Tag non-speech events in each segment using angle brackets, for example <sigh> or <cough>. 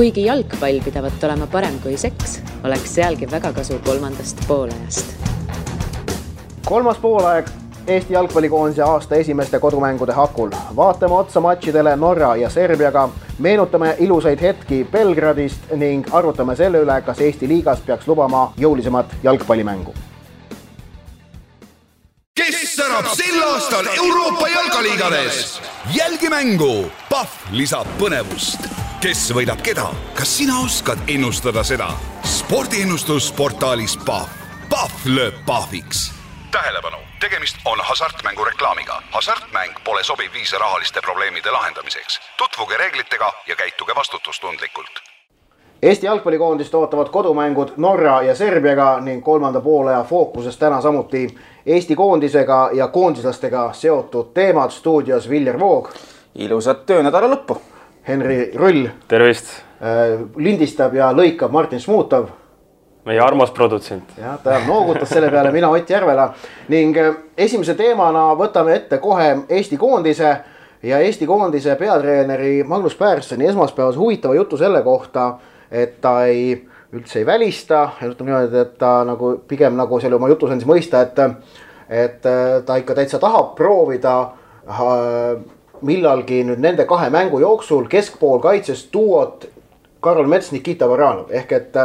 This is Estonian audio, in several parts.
kuigi jalgpall pidavat olema parem kui seks, oleks sealgi väga kasu kolmandast poolajast. kolmas poolaeg Eesti jalgpallikoondise aasta esimeste kodumängude hakul. vaatame otsa matšidele Norra ja Serbiaga, meenutame ilusaid hetki Belgradist ning arutame selle üle, kas Eesti liigas peaks lubama jõulisemat jalgpallimängu. kes särab sel aastal Euroopa jalkaliigades? jälgi mängu, Pahv lisab põnevust. Kes võidab keda, kas sina oskad ennustada seda? spordiennustus portaalis Pahv. Pahv lööb pahviks. tähelepanu tegemist on hasartmängu reklaamiga. hasartmäng pole sobiv viis rahaliste probleemide lahendamiseks. tutvuge reeglitega ja käituge vastutustundlikult. Eesti jalgpallikoondist ootavad kodumängud Norra ja Serbiaga ning kolmanda poole fookuses täna samuti Eesti koondisega ja koondislastega seotud teemad. stuudios Viljar Voog. ilusat töönädala lõppu. Henri Rull. tervist. lindistab ja lõikab Martin Šmutov meie armas produtsent. jah, ta noogutas selle peale, mina Ott Järvela ning esimese teemana võtame ette kohe Eesti koondise ja Eesti koondise peatreeneri Magnus Pärssoni esmaspäevase huvitava jutu selle kohta, et ta ei, üldse ei välista ütleme niimoodi, et ta nagu pigem nagu selle oma jutus andis mõista, et, et ta ikka täitsa tahab proovida millalgi nüüd nende kahe mängu jooksul keskpoolkaitses duot Karol Mets, Nikita Varanov ehk et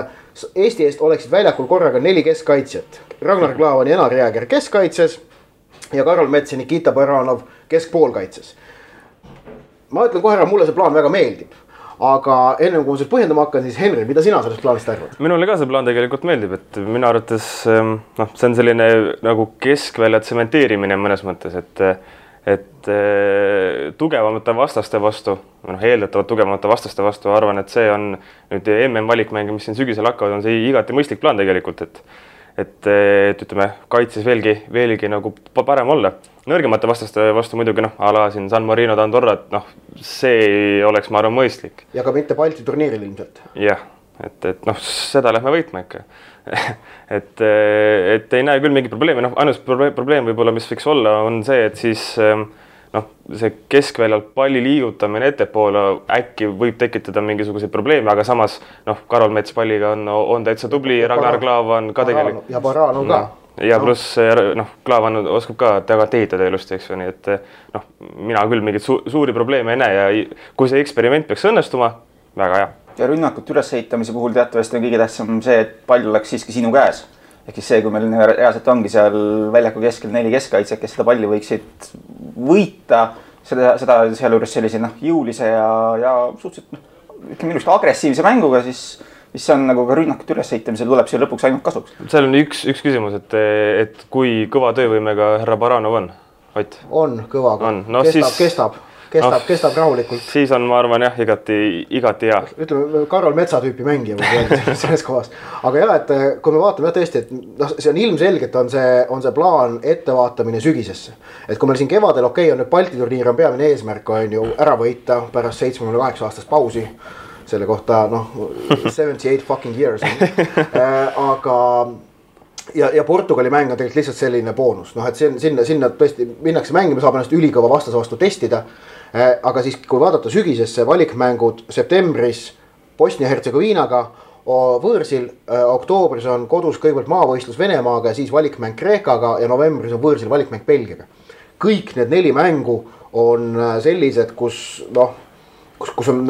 Eesti eest oleksid väljakul korraga neli keskkaitsjat. Ragnar Klavan ja Janar Jääger keskkaitses ja Karol Mets ja Nikita Baranov keskpoolkaitses. ma ütlen kohe ära, mulle see plaan väga meeldib. aga ennem kui ma seda põhjendama hakkan, siis Henri, mida sina sellest plaanist arvad? minule ka see plaan tegelikult meeldib, et minu arvates noh, see on selline nagu keskvälja tsementeerimine mõnes mõttes, et et tugevamate vastaste vastu, noh, eeldatavalt tugevamate vastaste vastu, arvan, et see on nüüd MM-valikmänge, mis siin sügisel hakkavad, on see igati mõistlik plaan tegelikult, et et, et ütleme, kaitses veelgi, veelgi nagu parem olla. nõrgemate vastaste vastu muidugi noh, a la siin San Marino, Andorra, et noh, see oleks, ma arvan, mõistlik. ja ka mitte Balti turniiril ilmselt. jah, et, et noh, seda lähme võitma ikka <laughs> et, et ei näe küll mingit probleemi, noh, ainus probleem võib-olla, mis võiks olla, on see, et siis noh, see keskväljal palli liigutamine ettepoole äkki võib tekitada mingisuguseid probleeme, aga samas noh, Karol Mets palliga on, on täitsa tubli, Ragnar Klav on ka tegelikult. ja Baranov ka. No ja pluss noh, Klaavan oskab ka tagant ehitada ilusti, eks ju, nii et noh, mina küll mingeid su suuri probleeme ei näe ja kui see eksperiment peaks õnnestuma, väga hea ja rünnakute ülesehitamise puhul teatavasti on kõige tähtsam see, et pall oleks siiski sinu käes. ehk siis see, kui meil reaalselt ongi seal väljaku keskel neli keskkaitset, kes seda palli võiksid võita, seda, seda sealjuures sellise noh, jõulise ja, ja suhteliselt noh, ütleme ilusti agressiivse mänguga, siis siis see on nagu ka rünnakute ülesehitamisel tuleb see lõpuks ainult kasuks. seal on üks, üks küsimus, et, et kui kõva töövõimega härra Baranov on, Ott? on kõva, no, kestab kestab kestab no,, kestab rahulikult. siis on, ma arvan jah, igati, igati hea. ütleme, Karol Metsa tüüpi mängija võib öelda <laughs> selles kohas. aga jah, et eh, kui me vaatame jah tõesti, et noh, see on ilmselgelt on see, on see plaan ettevaatamine sügisesse. et kui meil siin kevadel, okei okay,, on nüüd Balti turniir on peamine eesmärk on ju ära võita pärast seitsmekümne kaheksa aastast pausi selle kohta noh, <laughs> seventy eight fucking years äh, <laughs> aga ja, ja Portugali mäng on tegelikult lihtsalt selline boonus, noh, et sinna, sinna, sinna tõesti minnakse mängima, saab ennast ülikõva vastase vastu testida. Äh, aga siis, kui vaadata sügisesse valikmängud septembris Bosnia-Hertsegoviinaga võõrsil, äh, oktoobris on kodus kõigepealt maavõistlus Venemaaga ja siis valikmäng Kreekaga ja novembris on võõrsil valikmäng Belgiaga. kõik need neli mängu on äh, sellised, kus noh, kus, kus on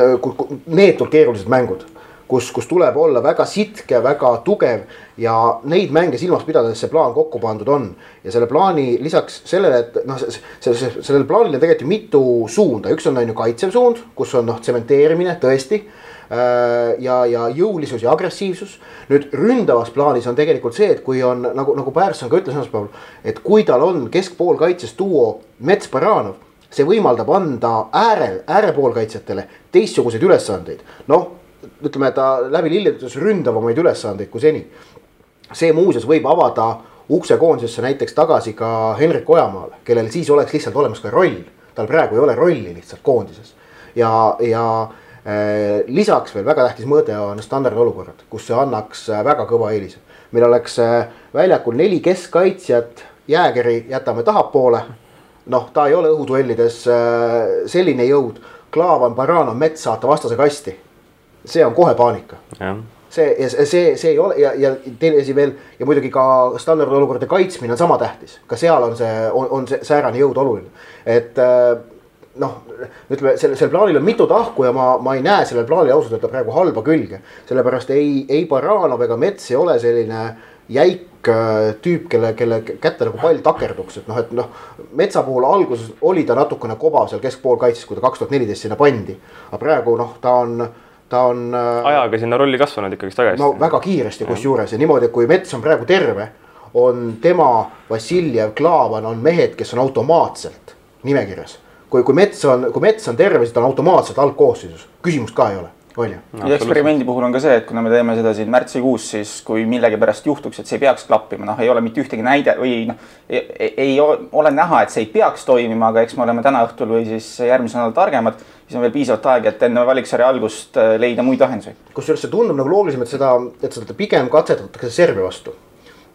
neetult keerulised mängud kus, kus tuleb olla väga sitke, väga tugev ja neid mänge silmas pidades see plaan kokku pandud on. ja selle plaani lisaks sellele, et noh, sellel plaanil on tegelikult ju mitu suunda, üks on on ju kaitsev suund, kus on noh, tsementeerimine tõesti äh, ja, ja jõulisus ja agressiivsus. nüüd ründavas plaanis on tegelikult see, et kui on nagu, nagu Pärson ka ütles esmaspäeval, et kui tal on keskpoolkaitses duo Mets-Baranov, see võimaldab anda äärel, äärepoolkaitsjatele teistsuguseid ülesandeid. noh, ütleme, ta läbi lilletus ründavamaid ülesandeid kui seni. see muuseas võib avada ukse koondisesse näiteks tagasi ka Henrik Ojamaale, kellel siis oleks lihtsalt olemas ka roll. tal praegu ei ole rolli lihtsalt koondises ja, ja äh, lisaks veel väga tähtis mõõde on standardolukorrad, kus see annaks äh, väga kõva eelise. meil oleks äh, väljakul neli keskkaitsjat, jäägeri jätame tahapoole. noh, ta ei ole õhuduellides äh, selline jõud, Klaavan, Baranov, Mets saata vastase kasti see on kohe paanika see ja see, see, see ei ole ja, ja teine asi veel ja muidugi ka standardolukordade kaitsmine on sama tähtis, ka seal on see, on, see säärane jõud oluline, et äh, noh, ütleme sellel, sellel plaanil on mitu tahku ja ma, ma ei näe sellel plaanil ausalt öelda praegu halba külge. sellepärast ei, ei Baranov ega Mets ei ole selline jäik äh, tüüp, kelle, kelle kätte nagu pall takerduks, et noh, et noh. Metsa puhul alguses oli ta natukene kobav seal keskpoolkaitses, kui ta kaks tuhat neliteist sinna pandi. aga praegu noh, ta on ta on. Äh, ajaga sinna rolli kasvanud ikkagist väga hästi. no väga kiiresti kusjuures ja niimoodi, et kui mets on praegu terve, on tema, Vassiljev, Klaavan on mehed, kes on automaatselt nimekirjas. kui, kui mets on, kui mets on terve, siis ta on automaatselt algkoosseisus, küsimust ka ei ole ju no,. ja eksperimendi puhul on ka see, et kuna me teeme seda siin märtsikuus, siis kui millegipärast juhtuks, et see ei peaks klappima, noh, ei ole mitte ühtegi näide või noh, ei ole näha, et see ei peaks toimima, aga eks me oleme täna õhtul või siis järgmisel nädalal targemad. siis on veel piisavalt aega, et enne valiksarja algust äh, leida muid lahendusi. kusjuures see tundub nagu loogilisem, et seda, et seda pigem katsetatakse Serbia vastu.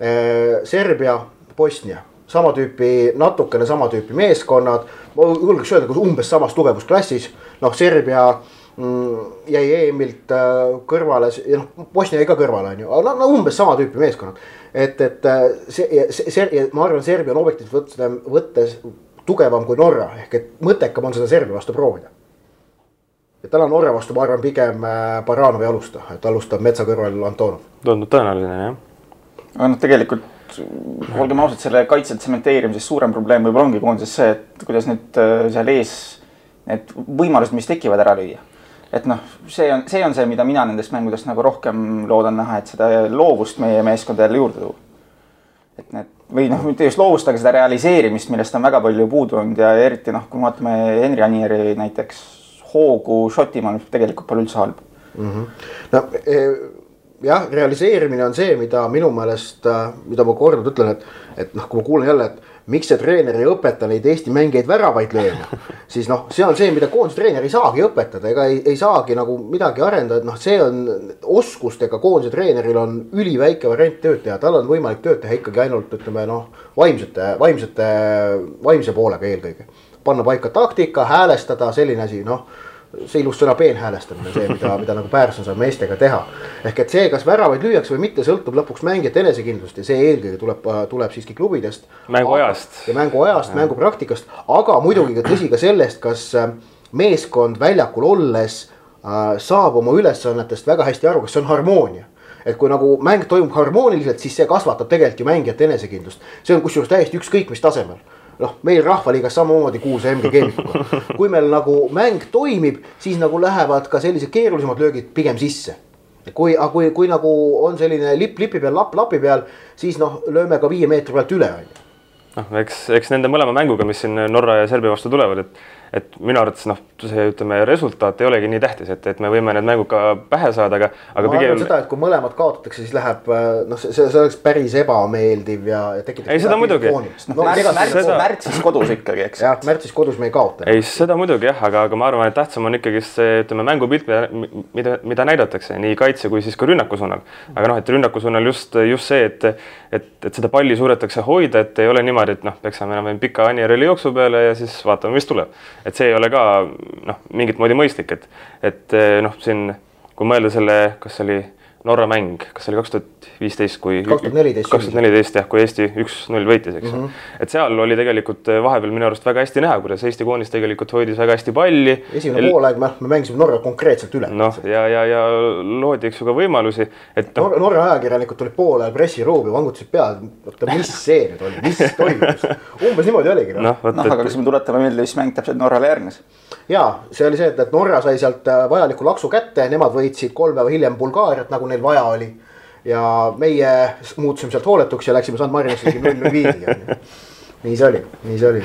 Äh, Serbia, Bosnia sama tüüpi, natukene sama tüüpi meeskonnad, ma julgeks öelda, umbes samas tugevusklassis, noh, Serbia jäi EM-ilt äh, kõrvale ja noh, Bosnia jäi ka kõrvale, on ju, aga no umbes sama tüüpi meeskonnad. et, et äh, see, see, see, ma arvan, Serbia on objektiivselt võttes, võttes tugevam kui Norra ehk et mõttekam on seda Serbia vastu proovida. et täna Norra vastu ma arvan pigem äh, Baranov ei alusta, et alustab Metsa kõrval Antonov. tundub tõenäoline jah. aga noh, tegelikult olgem ausad, selle kaitse tsementeerimises suurem probleem võib-olla ongi koondises see, et kuidas nüüd seal ees need võimalused, mis tekivad, ära lüüa et noh, see on, see on see, mida mina nendest mängudest nagu rohkem loodan näha, et seda loovust meie meeskonda jälle juurde tuua. et need või noh, mitte just loovust, aga seda realiseerimist, millest on väga palju puudu olnud ja eriti noh, kui me vaatame Henri Anieri näiteks hoogu Šotimaal tegelikult pole üldse halb mm. -hmm. no e, jah, realiseerimine on see, mida minu meelest, mida ma korduvalt ütlen, et, et noh, kui ma kuulen jälle, et miks see treener ei õpeta neid Eesti mängijaid väravaid lööma. siis noh, see on see, mida koondise treener ei saagi õpetada, ega ei, ei saagi nagu midagi arendada, et noh, see on oskustega koondise treeneril on üliväike variant tööd teha, tal on võimalik tööd teha ikkagi ainult ütleme noh, vaimsete, vaimsete, vaimse poolega eelkõige. panna paika taktika, häälestada, selline asi, noh see ilus sõna peenhäälestamine, see, mida, mida nagu Pärson saab meestega teha. ehk et see, kas väravaid lüüakse või mitte, sõltub lõpuks mängijate enesekindlust ja see eelkõige tuleb, tuleb siiski klubidest. mänguajast. ja mänguajast, mängupraktikast, aga muidugi ka tõsi ka sellest, kas äh, meeskond väljakul olles äh, saab oma ülesannetest väga hästi aru, kas see on harmoonia et kui nagu mäng toimub harmooniliselt, siis see kasvatab tegelikult ju mängijate enesekindlust. see on kusjuures täiesti ükskõik mis tasemel noh, meil Rahvaliigas samamoodi kuulsa MG Keemikuga. kui meil nagu mäng toimib, siis nagu lähevad ka sellised keerulisemad löögid pigem sisse. kui, aga kui, kui nagu on selline lipp lipi peal, lapp lapi peal, siis noh, lööme ka viie meetri pealt üle on ju. noh, eks, eks nende mõlema mänguga, mis siin Norra ja Serbia vastu tulevad, et et minu arvates noh, see ütleme, resultaat ei olegi nii tähtis, et, et me võime need mängud ka pähe saada, aga, aga ma pigem. seda, et kui mõlemad kaotatakse, siis läheb noh, see, see oleks päris ebameeldiv ja, ja tekitab. ei, seda muidugi. No, no, märtsis, märtsis, seda... märtsis kodus ikkagi, eks. jah, märtsis kodus me ei kaota. ei, seda muidugi jah, aga, aga ma arvan, et tähtsam on ikkagist see, ütleme, mängupilt, mida, mida, mida näidatakse nii kaitse kui siis ka rünnaku suunal. aga noh, et rünnaku suunal just, just see, et, et, et seda palli suudetakse hoida, et ei ole niimoodi, et noh, peksame enam-vähem pika Anierelli jooksu peale ja siis vaatame, mis tuleb. Et see ei ole ka noh, mingit moodi mõistlik, et, et noh, siin kui mõelda selle, kas see oli Norra mäng, kas see oli kaks tuhat viisteist, kui. kaks tuhat neliteist. kaks tuhat neliteist jah, kui Eesti üks-null võitis, eks ju mm -hmm.. et seal oli tegelikult eh, vahepeal minu arust väga hästi näha, kuidas Eesti koondis tegelikult hoidis väga hästi palli. esimene El... poolaeg me, me mängisime Norra konkreetselt üle. noh, ja, ja, ja loodi, eks ju, ka võimalusi, et no.. Norra ajakirjanikud tulid poolajal pressiruumi, vangutasid pead, oota, mis <laughs> see nüüd oli, mis toimus umbes niimoodi oligi noh. noh, noh, aga kas me tuletame meelde, mis mäng täpselt Norrale järgnes? ja see oli see, et, et Norra sai sealt äh, vajaliku laksu kätte, nemad võitsid kolm päeva hiljem Bulgaariat, nagu neil vaja oli ja meie muutusime sealt hooletuks ja läksime San Marinisse null null viigiga. nii see oli, nii see oli.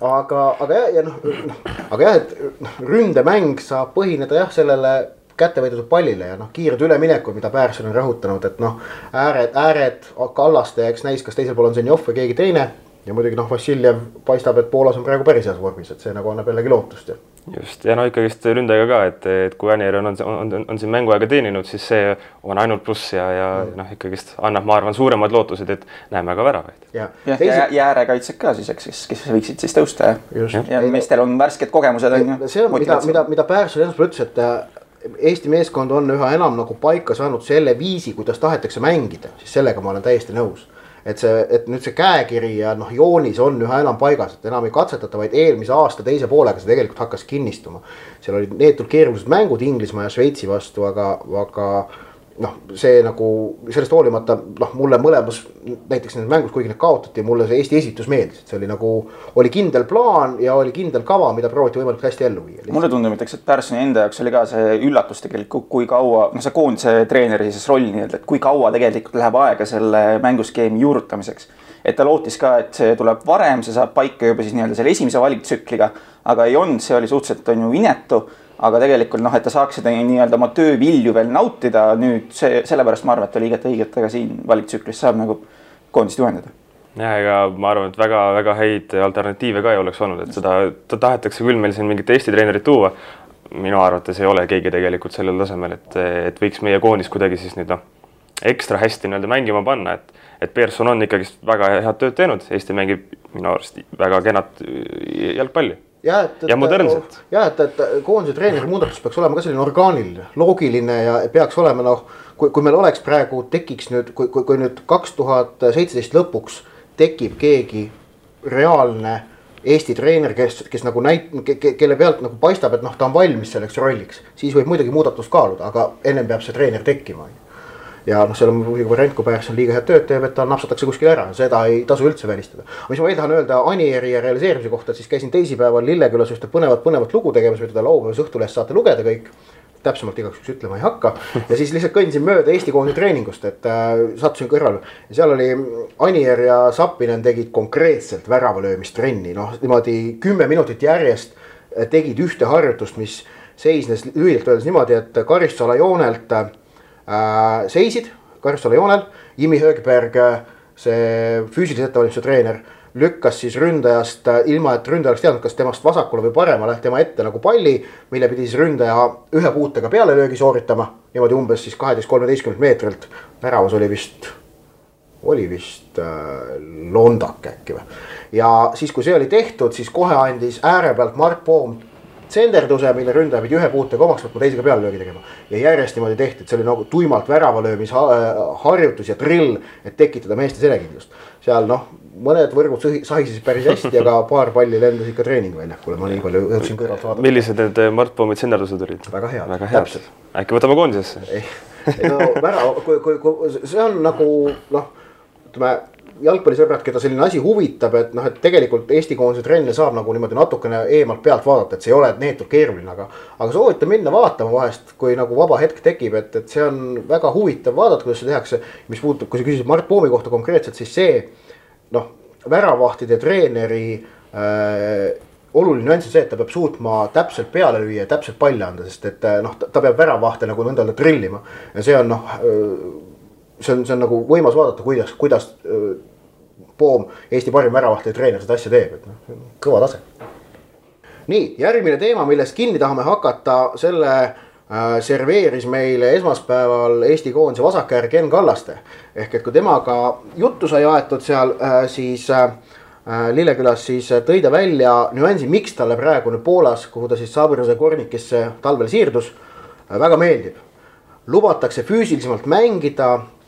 aga, aga jah, ja noh, noh, aga jah, et noh, ründemäng saab põhineda jah, sellele kätte võidetud pallile ja noh, kiired üleminekud, mida Pärson on rõhutanud, et noh, ääred, ääred Kallaste, eks näis, kas teisel pool on Zenjov või keegi teine. ja muidugi noh, Vassiljev paistab, et Poolas on praegu päris heas vormis, et see nagu annab jällegi lootust ja just ja no ikkagist ründajaga ka, et, et kui Anier on, on, on, on, on siin mänguaega teeninud, siis see on ainult pluss ja, ja mm. noh, ikkagist annab, ma arvan, suuremad lootused, et näeme ka väravaid. ja, ja, ja, ja äärekaitsjad ka siis, eks, kes, kes võiksid siis tõusta ja, ja meestel on värsked kogemused on ju. see on, mida, mida, mida Pärson esmaspäeval ütles, et Eesti meeskond on üha enam nagu paika saanud selle viisi, kuidas tahetakse mängida, siis sellega ma olen täiesti nõus et see, et nüüd see käekiri ja noh, joonis on üha enam paigas, et enam ei katsetata, vaid eelmise aasta teise poolega see tegelikult hakkas kinnistuma. seal olid neetult keerulised mängud Inglismaa ja Šveitsi vastu, aga, aga noh, see nagu sellest hoolimata noh, mulle mõlemas näiteks nendes mängus, kuigi need kaotati, mulle see Eesti esitus meeldis, et see oli nagu. oli kindel plaan ja oli kindel kava, mida prooviti võimalikult hästi ellu viia. mulle tundub näiteks, et Pärssoni enda jaoks oli ka see üllatus tegelikult, kui kaua, noh, see koondise treeneri siis roll nii-öelda, et kui kaua tegelikult läheb aega selle mänguskeemi juurutamiseks. et ta lootis ka, et see tuleb varem, see saab paika juba siis nii-öelda selle esimese valiktsükliga, aga ei olnud, see oli suhteliselt on ju inetu aga tegelikult noh, et ta saaks seda nii-öelda oma töövilju veel nautida nüüd see, sellepärast ma arvan, et oli igati õige, et ta ka siin valiktsüklis saab nagu koondist juhendada ja ega ma arvan, et väga-väga häid alternatiive ka ei oleks olnud, et seda ta tahetakse küll meil siin mingit Eesti treenerit tuua. minu arvates ei ole keegi tegelikult sellel tasemel, et, et võiks meie koondis kuidagi siis nüüd noh, ekstra hästi nii-öelda mängima panna, et, et Pearson on ikkagist väga head tööd teinud, Eesti mängib minu arust väga kenat jalgpalli ja, et, ja modernselt. ja et, et koondise treeneri muudatus peaks olema ka selline orgaaniline, loogiline ja peaks olema noh, kui, kui meil oleks praegu tekiks nüüd, kui, kui, kui nüüd kaks tuhat seitseteist lõpuks tekib keegi reaalne Eesti treener, kes, kes nagu näit-, kelle pealt nagu paistab, et noh, ta on valmis selleks rolliks, siis võib muidugi muudatust kaaluda, aga ennem peab see treener tekkima ja noh, seal on muidugi variant, kui Pärson liiga head tööd teeb, et ta napsatakse kuskile ära, seda ei tasu üldse välistada. mis ma veel tahan öelda Anieri ja realiseerimise kohta, et siis käisin teisipäeval Lillekülas ühte põnevat, põnevat lugu tegemas, mida te laupäevas Õhtulehest saate lugeda kõik täpsemalt igaks juhuks ütlema ei hakka. ja siis lihtsalt kõndisin mööda Eesti koondise treeningust, et äh, sattusin kõrvale ja seal oli Anier ja Zappinen tegid konkreetselt väravalöömistrenni, noh niimoodi kümme minutit järjest tegid ühte harjutust, mis seisnes lühidalt öeldes niimoodi, et karistusala joonelt äh, äh, seisid Karlssoni joonel. Jimmy Högberg, see füüsilise ettevalmistuse treener, lükkas siis ründajast ilma, et ründaja oleks teadnud, kas temast vasakule või paremale tema ette nagu palli, mille pidi siis ründaja ühe puutega pealelöögi sooritama. niimoodi umbes siis kaheteist, kolmeteistkümnelt meetrilt. väravas oli vist, oli vist äh, Londak äkki või. ja siis, kui see oli tehtud, siis kohe andis ääre pealt Mart Poom tsenderduse, mille ründaja pidi ühe puutega omaks võtma, teisega pealelöögi tegema. ja järjest niimoodi tehti, et see oli nagu tuimalt väravalöömisharjutus ja drill, et tekitada meeste selekindlust. seal noh, mõned võrgud sahisid päris hästi, aga paar palli lendas ikka treeningväljakule, ma nii palju jõudsin kõrvalt vaadata. millised need eh, Mart Poomi tsenderdused olid? väga head, väga head. äkki võtame koondisesse? ei, ei no värav, <laughs> kui, kui, kui see on nagu noh, ütleme jalgpallisõbrad, keda selline asi huvitab, et noh, et tegelikult Eesti koondise trenne saab nagu niimoodi natukene eemalt pealt vaadata, et see ei ole neetult keeruline, aga. aga soovitan minna vaatama vahest, kui nagu vaba hetk tekib, et, et see on väga huvitav vaadata, kuidas seda tehakse. mis puudutab, kui sa küsisid Mart Poomi kohta konkreetselt, siis see noh, väravahtide treeneri äh, oluline nüanss on see, et ta peab suutma täpselt peale lüüa ja täpselt palli anda, sest et noh, ta peab väravahte nagu nõnda öelda trillima ja see on noh see on, see on nagu võimas vaadata, kuidas, kuidas Poom, Eesti parim väravahtide treener seda asja teeb, et noh, kõva tase. nii, järgmine teema, millest kinni tahame hakata, selle äh, serveeris meile esmaspäeval Eesti koondise vasakäär Ken Kallaste. ehk et kui temaga juttu sai aetud seal äh,, siis äh, Lillekülas, siis tõi ta välja nüansi, miks talle praegu nüüd Poolas, kuhu ta siis Sabrose Kornikisse talvel siirdus äh,, väga meeldib. lubatakse füüsilisemalt mängida Äh,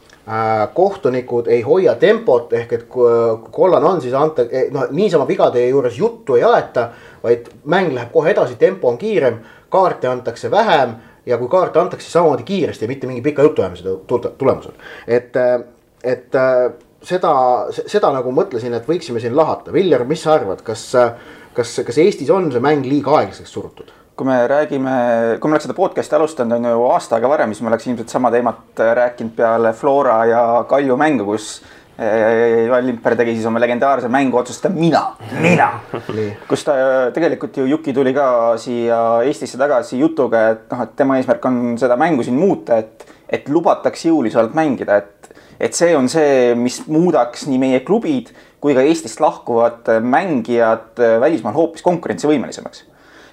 kohtunikud ei hoia tempot ehk et kui kollane on, siis anta, noh niisama vigade juures juttu ei aeta, vaid mäng läheb kohe edasi, tempo on kiirem, kaarte antakse vähem ja kui kaarte antakse samamoodi kiiresti mitte mingi pika jutuajamise tulemusel. et, äh, et äh, seda, seda nagu mõtlesin, et võiksime siin lahata. Viljar, mis sa arvad, kas, kas, kas Eestis on see mäng liiga aeglaseks surutud? Kui me räägime, kui me oleks seda podcast'i alustanud, on ju aasta aega varem, siis me oleks ilmselt sama teemat rääkinud peale Flora ja Kalju mängu, kus Joel Limper tegi siis oma legendaarse mängu, otsustab mina, mina <laughs> kus ta tegelikult ju Juki tuli ka siia Eestisse tagasi jutuga, et noh, et tema eesmärk on seda mängu siin muuta, et, et lubataks jõulisemalt mängida, et, et see on see, mis muudaks nii meie klubid kui ka Eestist lahkuvad mängijad välismaal hoopis konkurentsivõimelisemaks.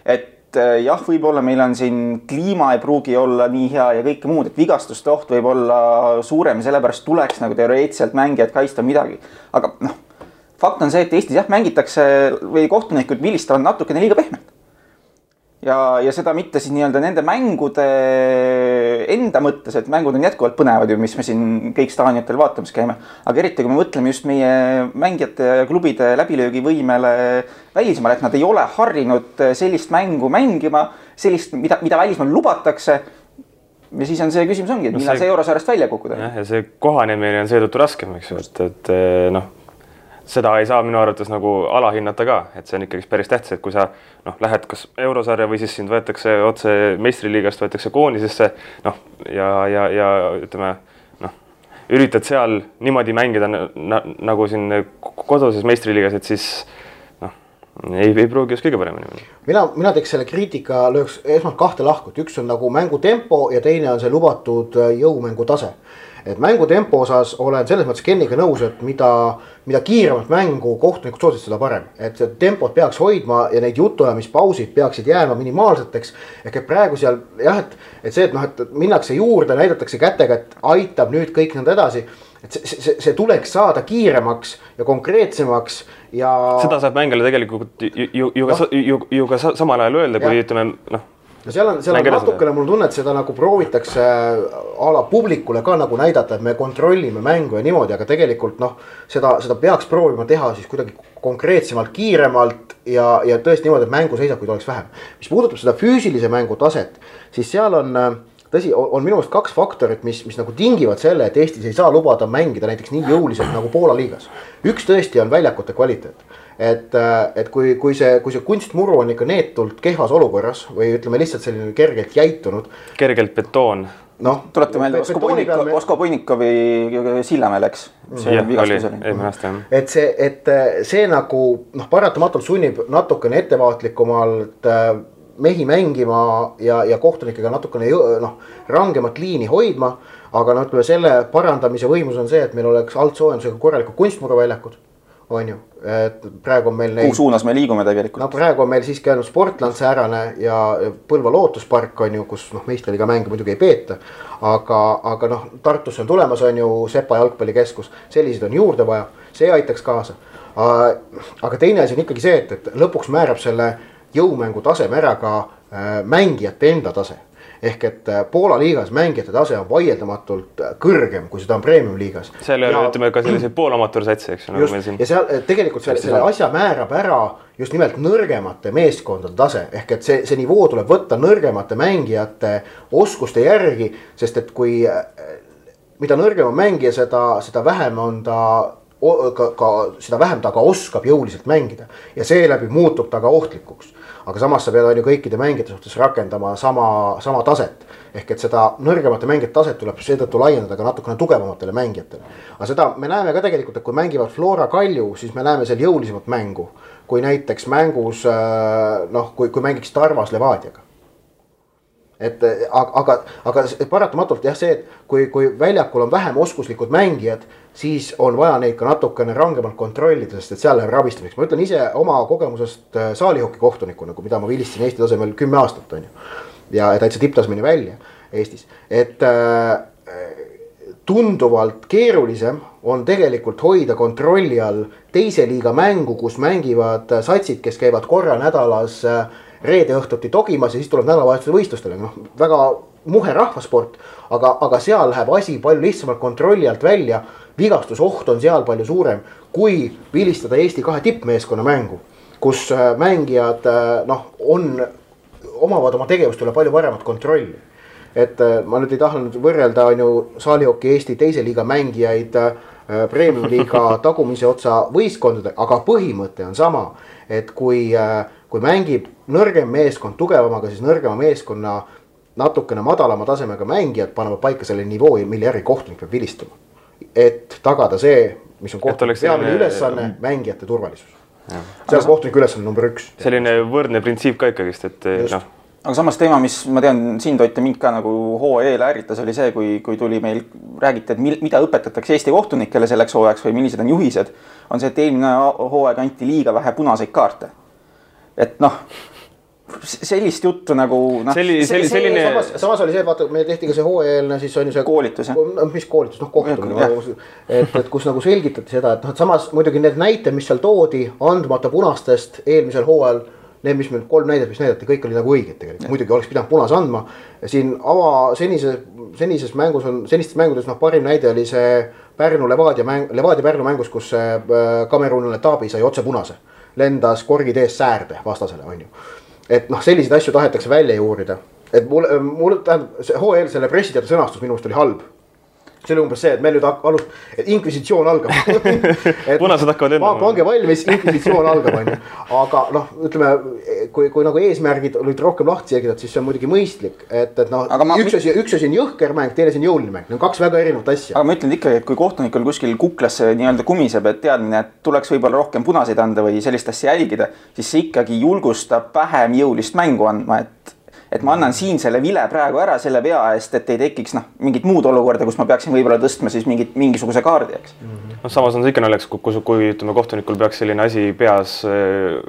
et et äh, jah, võib-olla meil on siin kliima ei pruugi olla nii hea ja kõike muud, et vigastuste oht võib olla suurem ja sellepärast tuleks nagu teoreetiliselt mängijad kaitsta midagi. aga noh, fakt on see, et Eestis jah, mängitakse või kohtunikud vilistavad natukene liiga pehmelt. Ja, ja seda mitte siis nii-öelda nende mängude enda mõttes, et mängud on jätkuvalt põnevad ju, mis me siin kõik staadionitel vaatamas käime. aga eriti, kui me mõtleme just meie mängijate ja klubide läbilöögivõimele välismaal, et nad ei ole harjunud sellist mängu mängima, sellist, mida, mida välismaal lubatakse ja siis on see küsimus ongi, et millal no see, see eurosarjast välja kukkuda. jah, ja see kohanemine on seetõttu raskem, eks ju, et, et noh seda ei saa minu arvates nagu alahinnata ka, et see on ikkagist päris tähtis, et kui sa noh, lähed kas eurosarja või siis sind võetakse otse meistriliigast, võetakse koondisesse, noh ja, ja, ja ütleme noh, üritad seal niimoodi mängida na, nagu siin koduses meistriliigas, et siis noh, ei, ei pruugi just kõige paremini minna. mina, mina teeks selle kriitika, lööks esmalt kahte lahkut, üks on nagu mängu tempo ja teine on see lubatud jõumängu tase et mängutempo osas olen selles mõttes Keniga nõus, et mida, mida kiiremat mängu kohtunikud soosivad, seda parem. et tempot peaks hoidma ja neid jutuajamispausid peaksid jääma minimaalseteks. ehk et praegu seal jah, et, et see, et noh, et minnakse juurde, näidatakse kätega, et aitab nüüd kõik nõnda edasi et see, see, see tuleks saada kiiremaks ja konkreetsemaks ja. seda saab mängijale tegelikult ju, ju, ju ka no., ju, ju ka samal ajal öelda, kui ütleme noh no seal on, seal on natukene mul tunne, et seda nagu proovitakse a la publikule ka nagu näidata, et me kontrollime mängu ja niimoodi, aga tegelikult noh. seda, seda peaks proovima teha siis kuidagi konkreetsemalt, kiiremalt ja, ja tõesti niimoodi, et mänguseisakuid oleks vähem. mis puudutab seda füüsilise mängu taset, siis seal on tõsi, on minu meelest kaks faktorit, mis, mis nagu tingivad selle, et Eestis ei saa lubada mängida näiteks nii jõuliselt nagu Poola liigas. üks tõesti on väljakute kvaliteet et, et kui, kui see, kui see kunstmuru on ikka neetult kehvas olukorras või ütleme lihtsalt selline kergelt jäitunud. kergelt betoon. noh, tuleta meelde Osko Punnikovi me..., Osko Punnikovi Sillamäe läks. et see, et äh, see nagu noh, paratamatult sunnib natukene ettevaatlikumalt äh, mehi mängima ja, ja kohtunikega natukene noh, rangemat liini hoidma. aga noh, ütleme selle parandamise võimus on see, et meil oleks altsoojendusega korralikud kunstmuruväljakud on ju, et praegu on meil neid. kuhu suunas me liigume tegelikult? no praegu on meil siiski ainult Sportland säärane ja Põlva lootuspark on ju, kus noh, meistriliiga mänge muidugi ei peeta. aga, aga noh, Tartusse on tulemas, on ju Sepa jalgpallikeskus, selliseid on juurde vaja, see aitaks kaasa. aga teine asi on ikkagi see, et, et lõpuks määrab selle jõumängu taseme ära ka äh, mängijate enda tase ehk et äh, Poola liigas mängijate tase on vaieldamatult äh, kõrgem, kui seda on premium liigas. seal ei ole, ütleme ka selliseid poolamatöörsatse, eks ju, nagu meil siin. ja seal tegelikult selle, selle asja määrab ära just nimelt nõrgemate meeskondade tase, ehk et see, see nivoo tuleb võtta nõrgemate mängijate oskuste järgi, sest et kui mida nõrgem on mängija, seda, seda vähem on ta ka, ka seda vähem ta ka oskab jõuliselt mängida ja seeläbi muutub ta ka ohtlikuks aga samas sa pead on ju kõikide mängijate suhtes rakendama sama, sama taset. ehk et seda nõrgemate mängijate taset tuleb seetõttu laiendada ka natukene tugevamatele mängijatele. aga seda me näeme ka tegelikult, et kui mängivad Flora Kalju, siis me näeme seal jõulisemat mängu. kui näiteks mängus äh, noh, kui, kui mängiks Tarvas Levadiaga et aga, aga, aga paratamatult jah, see, et kui, kui väljakul on vähem oskuslikud mängijad, siis on vaja neid ka natukene rangemalt kontrollida, sest et seal läheb rabistamiseks, ma ütlen ise oma kogemusest äh, saalihoki kohtunikuna, mida ma vilistasin Eesti tasemel kümme aastat, on ju. ja täitsa tipptasemeni välja Eestis, et äh, tunduvalt keerulisem on tegelikult hoida kontrolli all teise liiga mängu, kus mängivad satsid, kes käivad korra nädalas äh, reede õhtuti togimas ja siis tuleb nädalavahetusel võistlustele, noh väga muhe rahvasport. aga, aga seal läheb asi palju lihtsamalt kontrolli alt välja. vigastusoht on seal palju suurem, kui vilistada Eesti kahe tippmeeskonna mängu. kus äh, mängijad äh, noh, on, omavad oma tegevuste üle palju paremat kontrolli. et äh, ma nüüd ei tahtnud võrrelda, on ju, saalihoki Eesti teise liiga mängijaid premium-liiga <laughs> tagumise otsa võistkondadega, aga põhimõte on sama. et kui, kui mängib nõrgem meeskond tugevamaga, siis nõrgema meeskonna natukene madalama tasemega mängijad panevad paika selle nivoo, mille järgi kohtunik peab vilistama. et tagada see, mis on kohtuniku peamine ülesanne, mängijate turvalisus. see on kohtuniku ülesanne number üks. selline võrdne printsiip ka ikkagist, et noh aga samas teema, mis ma tean, sind Ott ja mind ka nagu hooaja eel ärritas, oli see, kui, kui tuli meil, räägiti, et mil, mida õpetatakse Eesti kohtunikele selleks hooajaks või millised on juhised. on see, et eelmine hooaeg anti liiga vähe punaseid kaarte. Et noh sellist juttu nagu noh. selline, selline, selline. samas, samas oli see, vaata, meil tehti ka see hooajaeelne, siis on ju see. koolitus jah. mis koolitus, noh kohtumine, et, et kus nagu selgitati seda, et noh, et samas muidugi need näited, mis seal toodi andmata punastest eelmisel hooajal need, mis meil kolm näidet, mis näidati, kõik oli nagu õiged tegelikult, muidugi oleks pidanud punase andma. siin ava senise, senises mängus on, senistes mängudes noh, parim näide oli see Pärnu Levadia mäng, Levadia Pärnu mängus, kus see äh, Kamerunlane Taabi sai otse punase. Lendas korgid ees säärde vastasele, on ju. et noh, selliseid asju tahetakse välja juurida, et mul, mul tähendab see HL selle pressiteate sõnastus minu meelest oli halb see oli umbes see, et meil nüüd alust-, et inkvisitsioon algab <laughs> punased hakkavad lendama. pange valmis, inkvisitsioon algab, on ju. aga noh, ütleme, kui, kui nagu eesmärgid olid rohkem lahti selgitatud, siis see on muidugi mõistlik, et, et noh, üks asi, üks asi on jõhker mäng, teine asi on jõuline mäng, need on kaks väga erinevat asja. aga ma ütlen ikkagi, et kui kohtunikul kuskil kuklasse nii-öelda kumiseb, et teadmine, et tuleks võib-olla rohkem punaseid anda või sellist asja jälgida, siis see ikkagi julgustab vähem jõulist mängu andma, et et ma annan siin selle vile praegu ära selle vea eest, et ei tekiks noh, mingit muud olukorda, kus ma peaksin võib-olla tõstma siis mingit, mingisuguse kaardi, eks mm -hmm.. noh, samas on see ikka naljakas, kui, kui ütleme, kohtunikul peaks selline asi peas öö,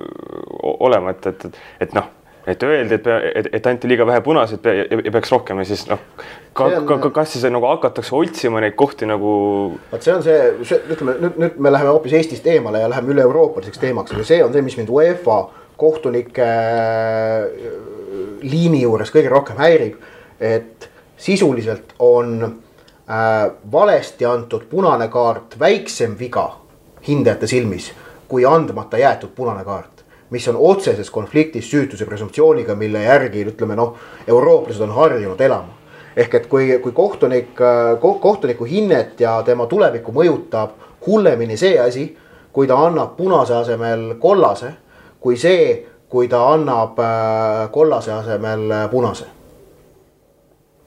olema, et, et, et, et noh et öeldi, et, et, et anti liiga vähe punaseid ja, ja peaks rohkem ja siis noh, ka, ka, ka, kas siis nagu hakatakse otsima neid kohti nagu. vot see on see, see, ütleme nüüd, nüüd me läheme hoopis Eestist eemale ja läheme üle-euroopaliseks teemaks, aga see on see, mis mind UEFA kohtunike liini juures kõige rohkem häirib, et sisuliselt on äh, valesti antud punane kaart väiksem viga hindajate silmis kui andmata jäetud punane kaart, mis on otseses konfliktis süütuse presumptsiooniga, mille järgi ütleme noh, eurooplased on harjunud elama. ehk et kui, kui kohtunik ko,, kohtuniku hinnet ja tema tulevikku mõjutab hullemini see asi, kui ta annab punase asemel kollase, kui see kui ta annab äh, kollase asemel äh, punase.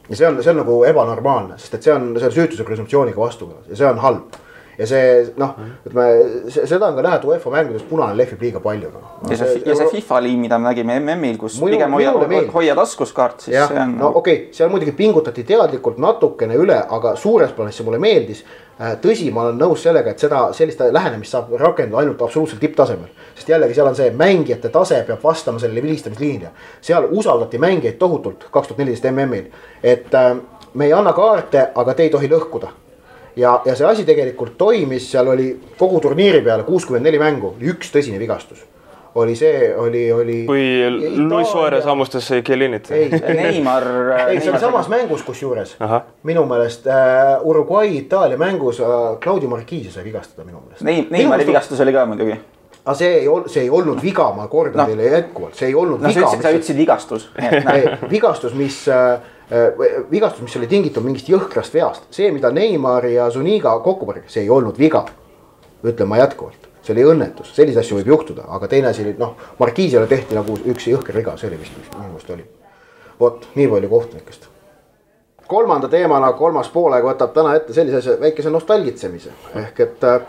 ja see on, see on nagu ebanormaalne, sest et see on, see on süütuse presumptsiooniga vastuolus ja see on halb ja see noh, ütleme seda on ka näha, et UEFA mängudes punane lehvib liiga palju no.. ja see, ja see FIFA liin, mida me nägime MM-il, kus Minu, pigem hoia, hoia taskus kaart, siis ja, see on. no okei okay,, seal muidugi pingutati teadlikult natukene üle, aga suures plaanis see mulle meeldis tõsi, ma olen nõus sellega, et seda, sellist lähenemist saab rakendada ainult absoluutselt tipptasemel. sest jällegi seal on see mängijate tase peab vastama sellele vilistamisliinile. seal usaldati mängijaid tohutult kaks tuhat neliteist MM-il, et äh, me ei anna kaarte, aga te ei tohi lõhkuda. ja, ja see asi tegelikult toimis, seal oli kogu turniiri peale kuuskümmend neli mängu, üks tõsine vigastus oli see, oli, oli. kui Luis Suarez hammustas Kielinit. ei, Neimar. ei, see oli samas mängus kusjuures. minu meelest äh, Uruguay, Itaalia mängus äh, Claudio Marquise sai vigastada minu meelest Neim,. Neimari vigastus oli ka muidugi aga see ei olnud, see ei olnud viga, ma kordan no. teile jätkuvalt, see ei olnud no, viga. sa ütlesid vigastus <laughs> vigastus, mis äh, vigastus, mis oli tingitud mingist jõhkrast veast, see, mida Neimar ja Zuniga kokku pani, see ei olnud viga. ütlen ma jätkuvalt see oli õnnetus, selliseid asju võib juhtuda, aga teine asi oli noh, Markiisile tehti nagu üks jõhker viga, see oli vist, minu meelest oli. vot nii palju kohtunikest. kolmanda teemana kolmas poolega võtab täna ette sellise asja, väikese nostalgitsemise ehk et äh,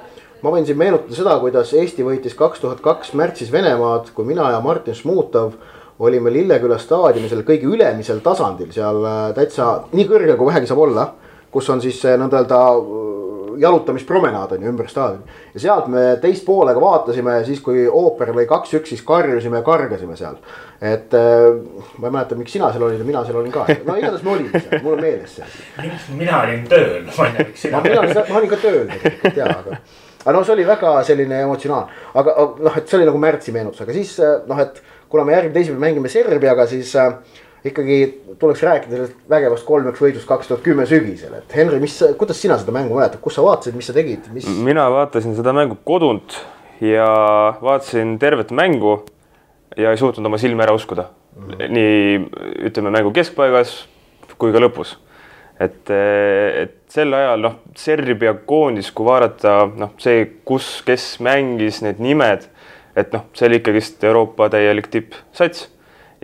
ma võin siin meenutada seda, kuidas Eesti võitis kaks tuhat kaks märtsis Venemaad, kui mina ja Martin Šmutov olime Lilleküla staadiumi seal kõige ülemisel tasandil, seal äh, täitsa nii kõrgel kui vähegi saab olla. kus on siis nõnda öelda jalutamispromenaad on ju ümber staadioni. ja sealt me teist poolega vaatasime siis, kui ooper lõi kaks-üks, siis karjusime ja kargasime seal. et äh, ma ei mäleta, miks sina seal olid ja mina seal olin ka, no igatahes me olime seal, mul on meeles see. mina olin tööl, ma ei tea, miks sina. mina, ma olin ka tööl tegelikult ja, aga aga noh, see oli väga selline emotsionaalne, aga noh, et see oli nagu märtsi meenutus, aga siis äh, noh, et kuna me järgmine teisipäev mängime Serbiaga, siis äh, ikkagi tuleks rääkida sellest vägevast kolm-üks võidust kaks tuhat kümme sügisel, et Henri, mis, kuidas sina seda mängu mäletad, kus sa vaatasid, mis sa tegid mis...? mina vaatasin seda mängu kodunt ja vaatasin tervet mängu ja ei suutnud oma silmi ära uskuda mm. -hmm. nii ütleme mängu keskpaigas kui ka lõpus. et, et sel ajal noh, Serbia koondis, kui vaadata noh, see, kus, kes mängis, need nimed, et noh, see oli ikkagist Euroopa täielik tippsats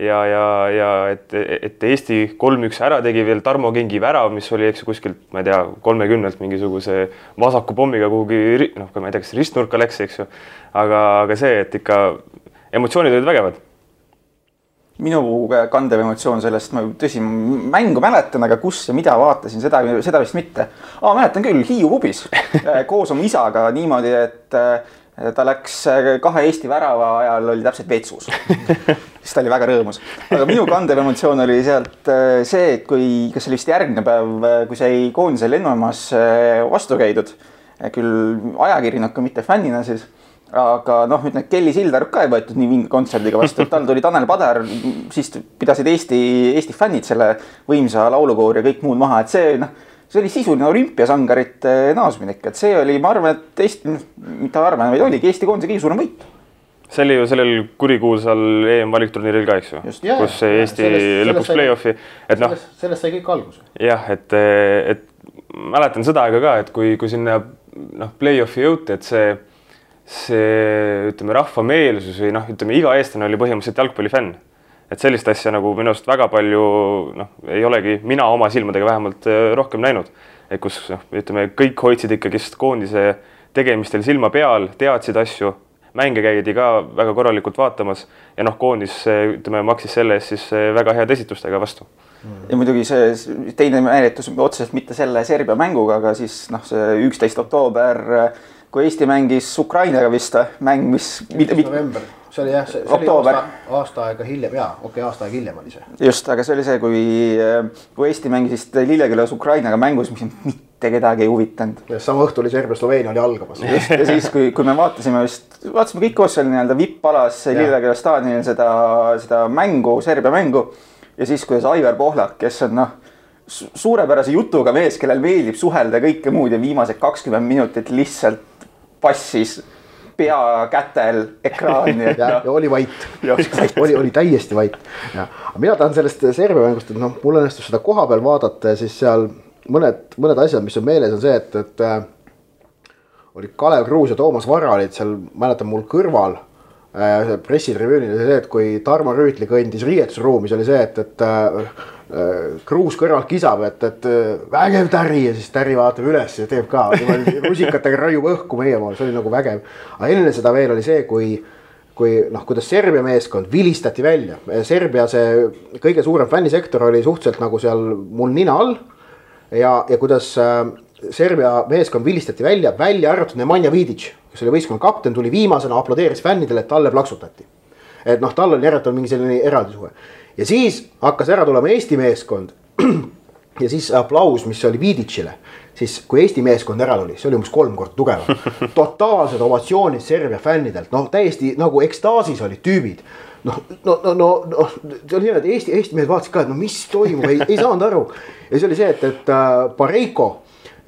ja, ja, ja et, et Eesti kolm-üks ära tegi veel Tarmo Kingi värav, mis oli, eks ju, kuskilt, ma ei tea, kolmekümnelt mingisuguse vasaku pommiga kuhugi noh, ma ei tea, kas ristnurka läks, eks ju. aga, aga see, et ikka emotsioonid olid vägevad minu kandev emotsioon sellest, ma tõsi, mängu mäletan, aga kus ja mida vaatasin, seda, seda vist mitte. aa, mäletan küll, Hiiu pubis <laughs> koos oma isaga niimoodi, et ta läks kahe Eesti värava ajal oli täpselt vetsus <laughs> siis ta oli väga rõõmus. aga minu kandev emotsioon oli sealt äh, see, et kui, kas see oli vist järgmine päev, äh, kui sai koondise lennujaamas äh, vastu käidud, küll ajakirjaniku, mitte fännina siis, aga noh, ütleme Kelly Sildaru ka ei võetud nii vinge kontserdiga vastu, tal tuli Tanel Padar, siis pidasid Eesti, Eesti fännid selle võimsa laulukoori ja kõik muud maha, et see noh, see oli sisuline olümpiasangarite naasminek, et see oli, ma arvan, et Eesti, mitte arvan, vaid oligi Eesti koondise kõige suurem võit see oli ju sellel kurikuulsal EM-valikturniiril ka, eks ju, kus Eesti sellest, lõpuks play-off'i, et noh. sellest sai kõik alguse. jah, et, et mäletan seda aega ka, et kui, kui sinna noh, play-off'i jõuti, et see see ütleme, rahva meelsus või noh, ütleme iga eestlane oli põhimõtteliselt jalgpallifänn. Et sellist asja nagu minu arust väga palju noh, ei olegi mina oma silmadega vähemalt äh, rohkem näinud. et kus noh, ütleme kõik hoidsid ikkagist koondise tegemistel silma peal, teadsid asju, mänge käidi ka väga korralikult vaatamas ja noh, koondis ütleme, maksis selle eest siis äh, väga heade esitustega vastu ja muidugi see teine määritus otseselt mitte selle Serbia mänguga, aga siis noh, see üksteist oktoober kui Eesti mängis Ukrainaga vist mäng, mis. november, see oli jah, see, see Oktoober. oli aasta, aasta aega hiljem ja okei okay,, aasta aega hiljem oli see. just, aga see oli see, kui, kui Eesti mängis vist Lillekülas Ukrainaga mängus, mis mitte kedagi ei huvitanud. sama õhtu oli Serbia-Sloveenia oli algamas. just ja siis, kui, kui me vaatasime vist, vaatasime kõik koos seal nii-öelda vipp-alas Lilleküla staadionil seda, seda mängu, Serbia mängu. ja siis, kuidas Aivar Pohlak, kes on noh suurepärase jutuga mees, kellel meeldib suhelda kõike muud ja viimased kakskümmend minutit lihtsalt passis pea kätel ekraani. ja, ja <laughs> oli vait, oli, oli täiesti vait. mina tahan sellest Serbia mängust, et noh, mul õnnestus seda koha peal vaadata ja siis seal mõned, mõned asjad, mis on meeles, on see, et, et äh, oli Kalev Kruus ja Toomas Varra olid seal, mäletan mul kõrval äh, pressitribüünil oli see, et kui Tarmo Rüütli kõndis riietusruumi, siis oli see, et, et äh, Kruus kõrvalt kisab, et, et vägev Täri ja siis Täri vaatab üles ja teeb ka, <laughs> rusikatega raiub õhku meie poole, see oli nagu vägev. aga enne seda veel oli see, kui, kui noh, kuidas Serbia meeskond vilistati välja, Serbia see kõige suurem fännisektor oli suhteliselt nagu seal mul nina all. ja, ja kuidas äh, Serbia meeskond vilistati välja, välja arvatud Nemanja Vidic, kes oli võistkonna kapten, tuli viimasena, aplodeeris fännidele, et talle plaksutati. Et noh, tal oli järelikult mingi selline eraldi suhe ja siis hakkas ära tulema Eesti meeskond. <clears throat> ja siis aplaus, mis oli Vidicile, siis kui Eesti meeskond ära tuli, see oli umbes kolm korda tugevam. <laughs> totaalsed ovatsioonid Serbia fännidelt, noh täiesti nagu ekstaasis olid tüübid noh, no, no, no, noh, see oli niimoodi, Eesti, Eesti mehed vaatasid ka, et no mis toimub, ei, ei saanud aru. ja see oli see, et, et äh, Pareiko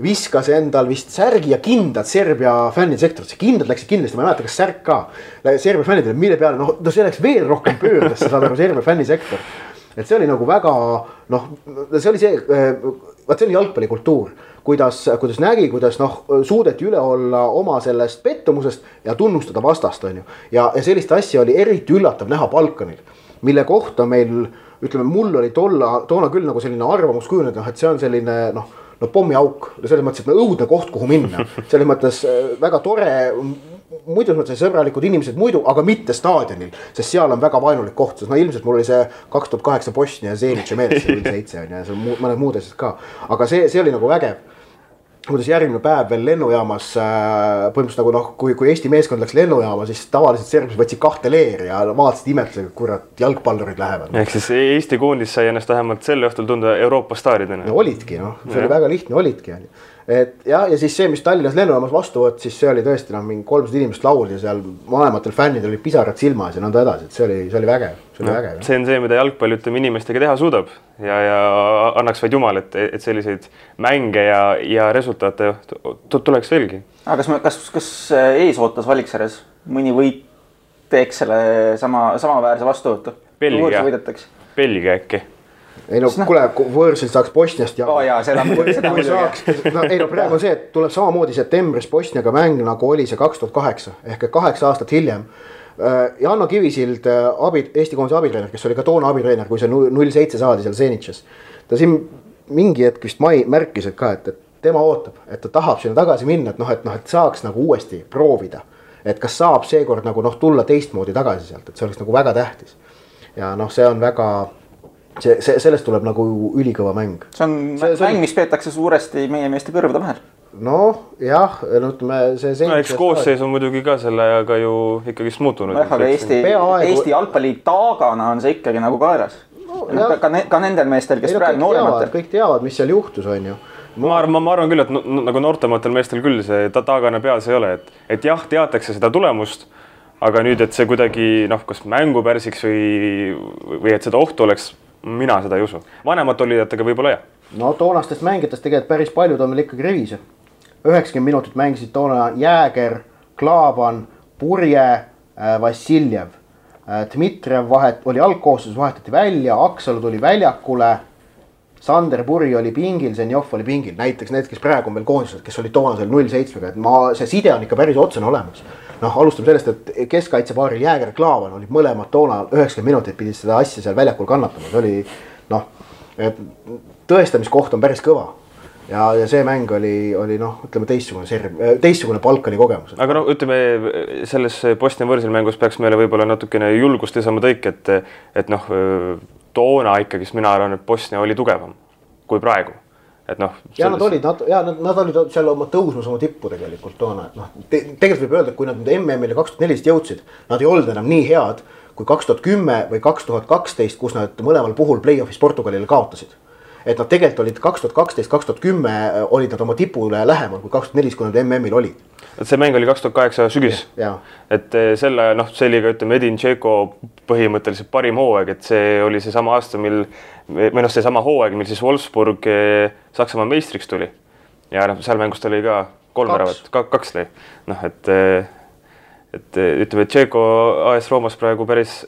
viskas endal vist särgi ja kindad Serbia fännide sektorisse, kindad läksid kindlasti, ma ei mäleta, kas särk ka. Serbia fännidele, mille peale noh, no see läks veel rohkem pöördesse, saad aru, Serbia fännisektor. et see oli nagu väga noh, see oli see, vaat see oli jalgpallikultuur kuidas, kuidas nägi, kuidas noh, suudeti üle olla oma sellest pettumusest ja tunnustada vastast, on ju. ja, ja sellist asja oli eriti üllatav näha Balkanil, mille kohta meil ütleme, mul oli tolla, toona küll nagu selline arvamus kujunenud, noh, et see on selline noh no pommiauk, selles mõttes, et no õudne koht, kuhu minna, <laughs> selles mõttes äh, väga tore. Muidus mõttes sõbralikud inimesed muidu, aga mitte staadionil, sest seal on väga vaenulik koht, sest no ilmselt mul oli see kaks tuhat kaheksa Bosnia ja Zenitši meeles, see null seitse on ju ja seal mõned muud asjad ka. aga see, see oli nagu vägev kuidas järgmine päev veel lennujaamas äh, põhimõtteliselt nagu noh, kui, kui Eesti meeskond läks lennujaama, siis tavaliselt serblased võtsid kahte leeri ja vaatasid imetlusega, kurat, jalgpallurid lähevad. ehk siis Eesti koondis sai ennast vähemalt sel õhtul tunda Euroopa staaridena. no olidki noh, see ja. oli väga lihtne, olidki on ju et ja, ja siis see, mis Tallinnas lennujaamas vastu võttis, siis see oli tõesti noh, mingi kolmsada inimest laul ja seal vanematel fännidel olid pisarad silmas ja nõnda edasi, et see oli, see oli vägev, see oli no, vägev. see on see, mida jalgpall, ütleme, inimestega teha suudab ja, ja annaks vaid jumal, et, et selliseid mänge ja, ja resultaate tuleks veelgi. aga kas, kas, kas ees ootas Valiksares mõni võit teeks selle sama, samaväärse vastuvõtu? Belgia, Belgia äkki ei no kuule, võõrsil saaks Bosniast jagu oh,. seda, seda kui saaks, no ei no praegu on see, et tuleb samamoodi septembris Bosniaga mäng, nagu oli see kaks tuhat kaheksa ehk kaheksa aastat hiljem. Äh, Janno Kivisild, äh, abi, Eesti koondise abitreener, kes oli ka toona abitreener, kui see null seitse saadi seal Zenitšis. ta siin mingi hetk vist mai märkis, et ka, et, et tema ootab, et ta tahab sinna tagasi minna, et noh, et noh, et saaks nagu uuesti proovida. et kas saab seekord nagu noh, tulla teistmoodi tagasi sealt, et see oleks nagu väga tähtis. ja noh, see on väga see, see, sellest tuleb nagu ülikõva mäng. see on see, see mäng, mis peetakse suuresti meie meeste kõrvade vahel. noh, jah, no ütleme see. no eks koosseis on muidugi ka selle ajaga ju ikkagist muutunud. jah, aga Eesti, Eesti jalgpalli taagana on see ikkagi nagu kaelas no ka, ka, ne, ka nendel meestel, kes Ei, praegu noorematel. kõik teavad, mis seal juhtus, on ju. ma arvan, ma arvan küll, et nagu noortematel meestel küll see ta taagane peas ei ole, et, et jah, teatakse seda tulemust, aga nüüd, et see kuidagi noh, kas mängu pärsiks või, või et seda ohtu oleks, mina seda ei usu. vanemate olijatega võib-olla jah. no toonastest mängijatest tegelikult päris paljud on veel ikkagi rivis. üheksakümmend minutit mängisid toona Jääger, Klaavan, Purje, Vassiljev. Dmitrijev vahet, oli algkoosseisus, vahetati välja, Aksalu tuli väljakule. Sander Puri oli pingil, Zenjov oli pingil, näiteks need, kes praegu on veel koondises, kes olid toona seal null seitsmega, et ma, see side on ikka päris otsene olemas. noh, alustame sellest, et keskkaitsepaaril Jääger, Klaavan olid mõlemad toona üheksakümmend minutit pidid seda asja seal väljakul kannatama, see oli noh, et tõestamiskoht on päris kõva ja, ja see mäng oli, oli noh, ütleme teistsugune serv, teistsugune Balkani kogemus. aga no ütleme selles Bosnia-Võrsil mängus peaks meile võib-olla natukene julgust lisama tõik, et, et noh, toona ikkagist mina arvan, et Bosnia oli tugevam kui praegu. et noh. ja nad olid, nad ja nad, nad olid seal oma tõusmas oma tippu tegelikult toona, et noh te,, tegelikult võib öelda, et kui nad nüüd MM-ile kaks tuhat neliteist jõudsid, nad ei olnud enam nii head kui kaks tuhat kümme või kaks tuhat kaksteist, kus nad mõlemal puhul play-off'is Portugalile kaotasid et nad tegelikult olid kaks tuhat kaksteist, kaks tuhat kümme olid nad oma tipule lähemal kui kaks tuhat neliteist, kui nad MM-il olid. Et see mäng oli kaks tuhat kaheksa sügis. Et eh, selle noh, see oli ka ütleme Edin Dzeko põhimõtteliselt parim hooaeg, et see oli seesama aasta, mil või noh, seesama hooaeg, mil siis Wolfsburg eh, Saksamaa meistriks tuli. ja noh, seal mängus ta lõi ka kolm väravat ka,, kaks lõi, noh et, et eh, ütleme, et Dzeko AS Roomas praegu päris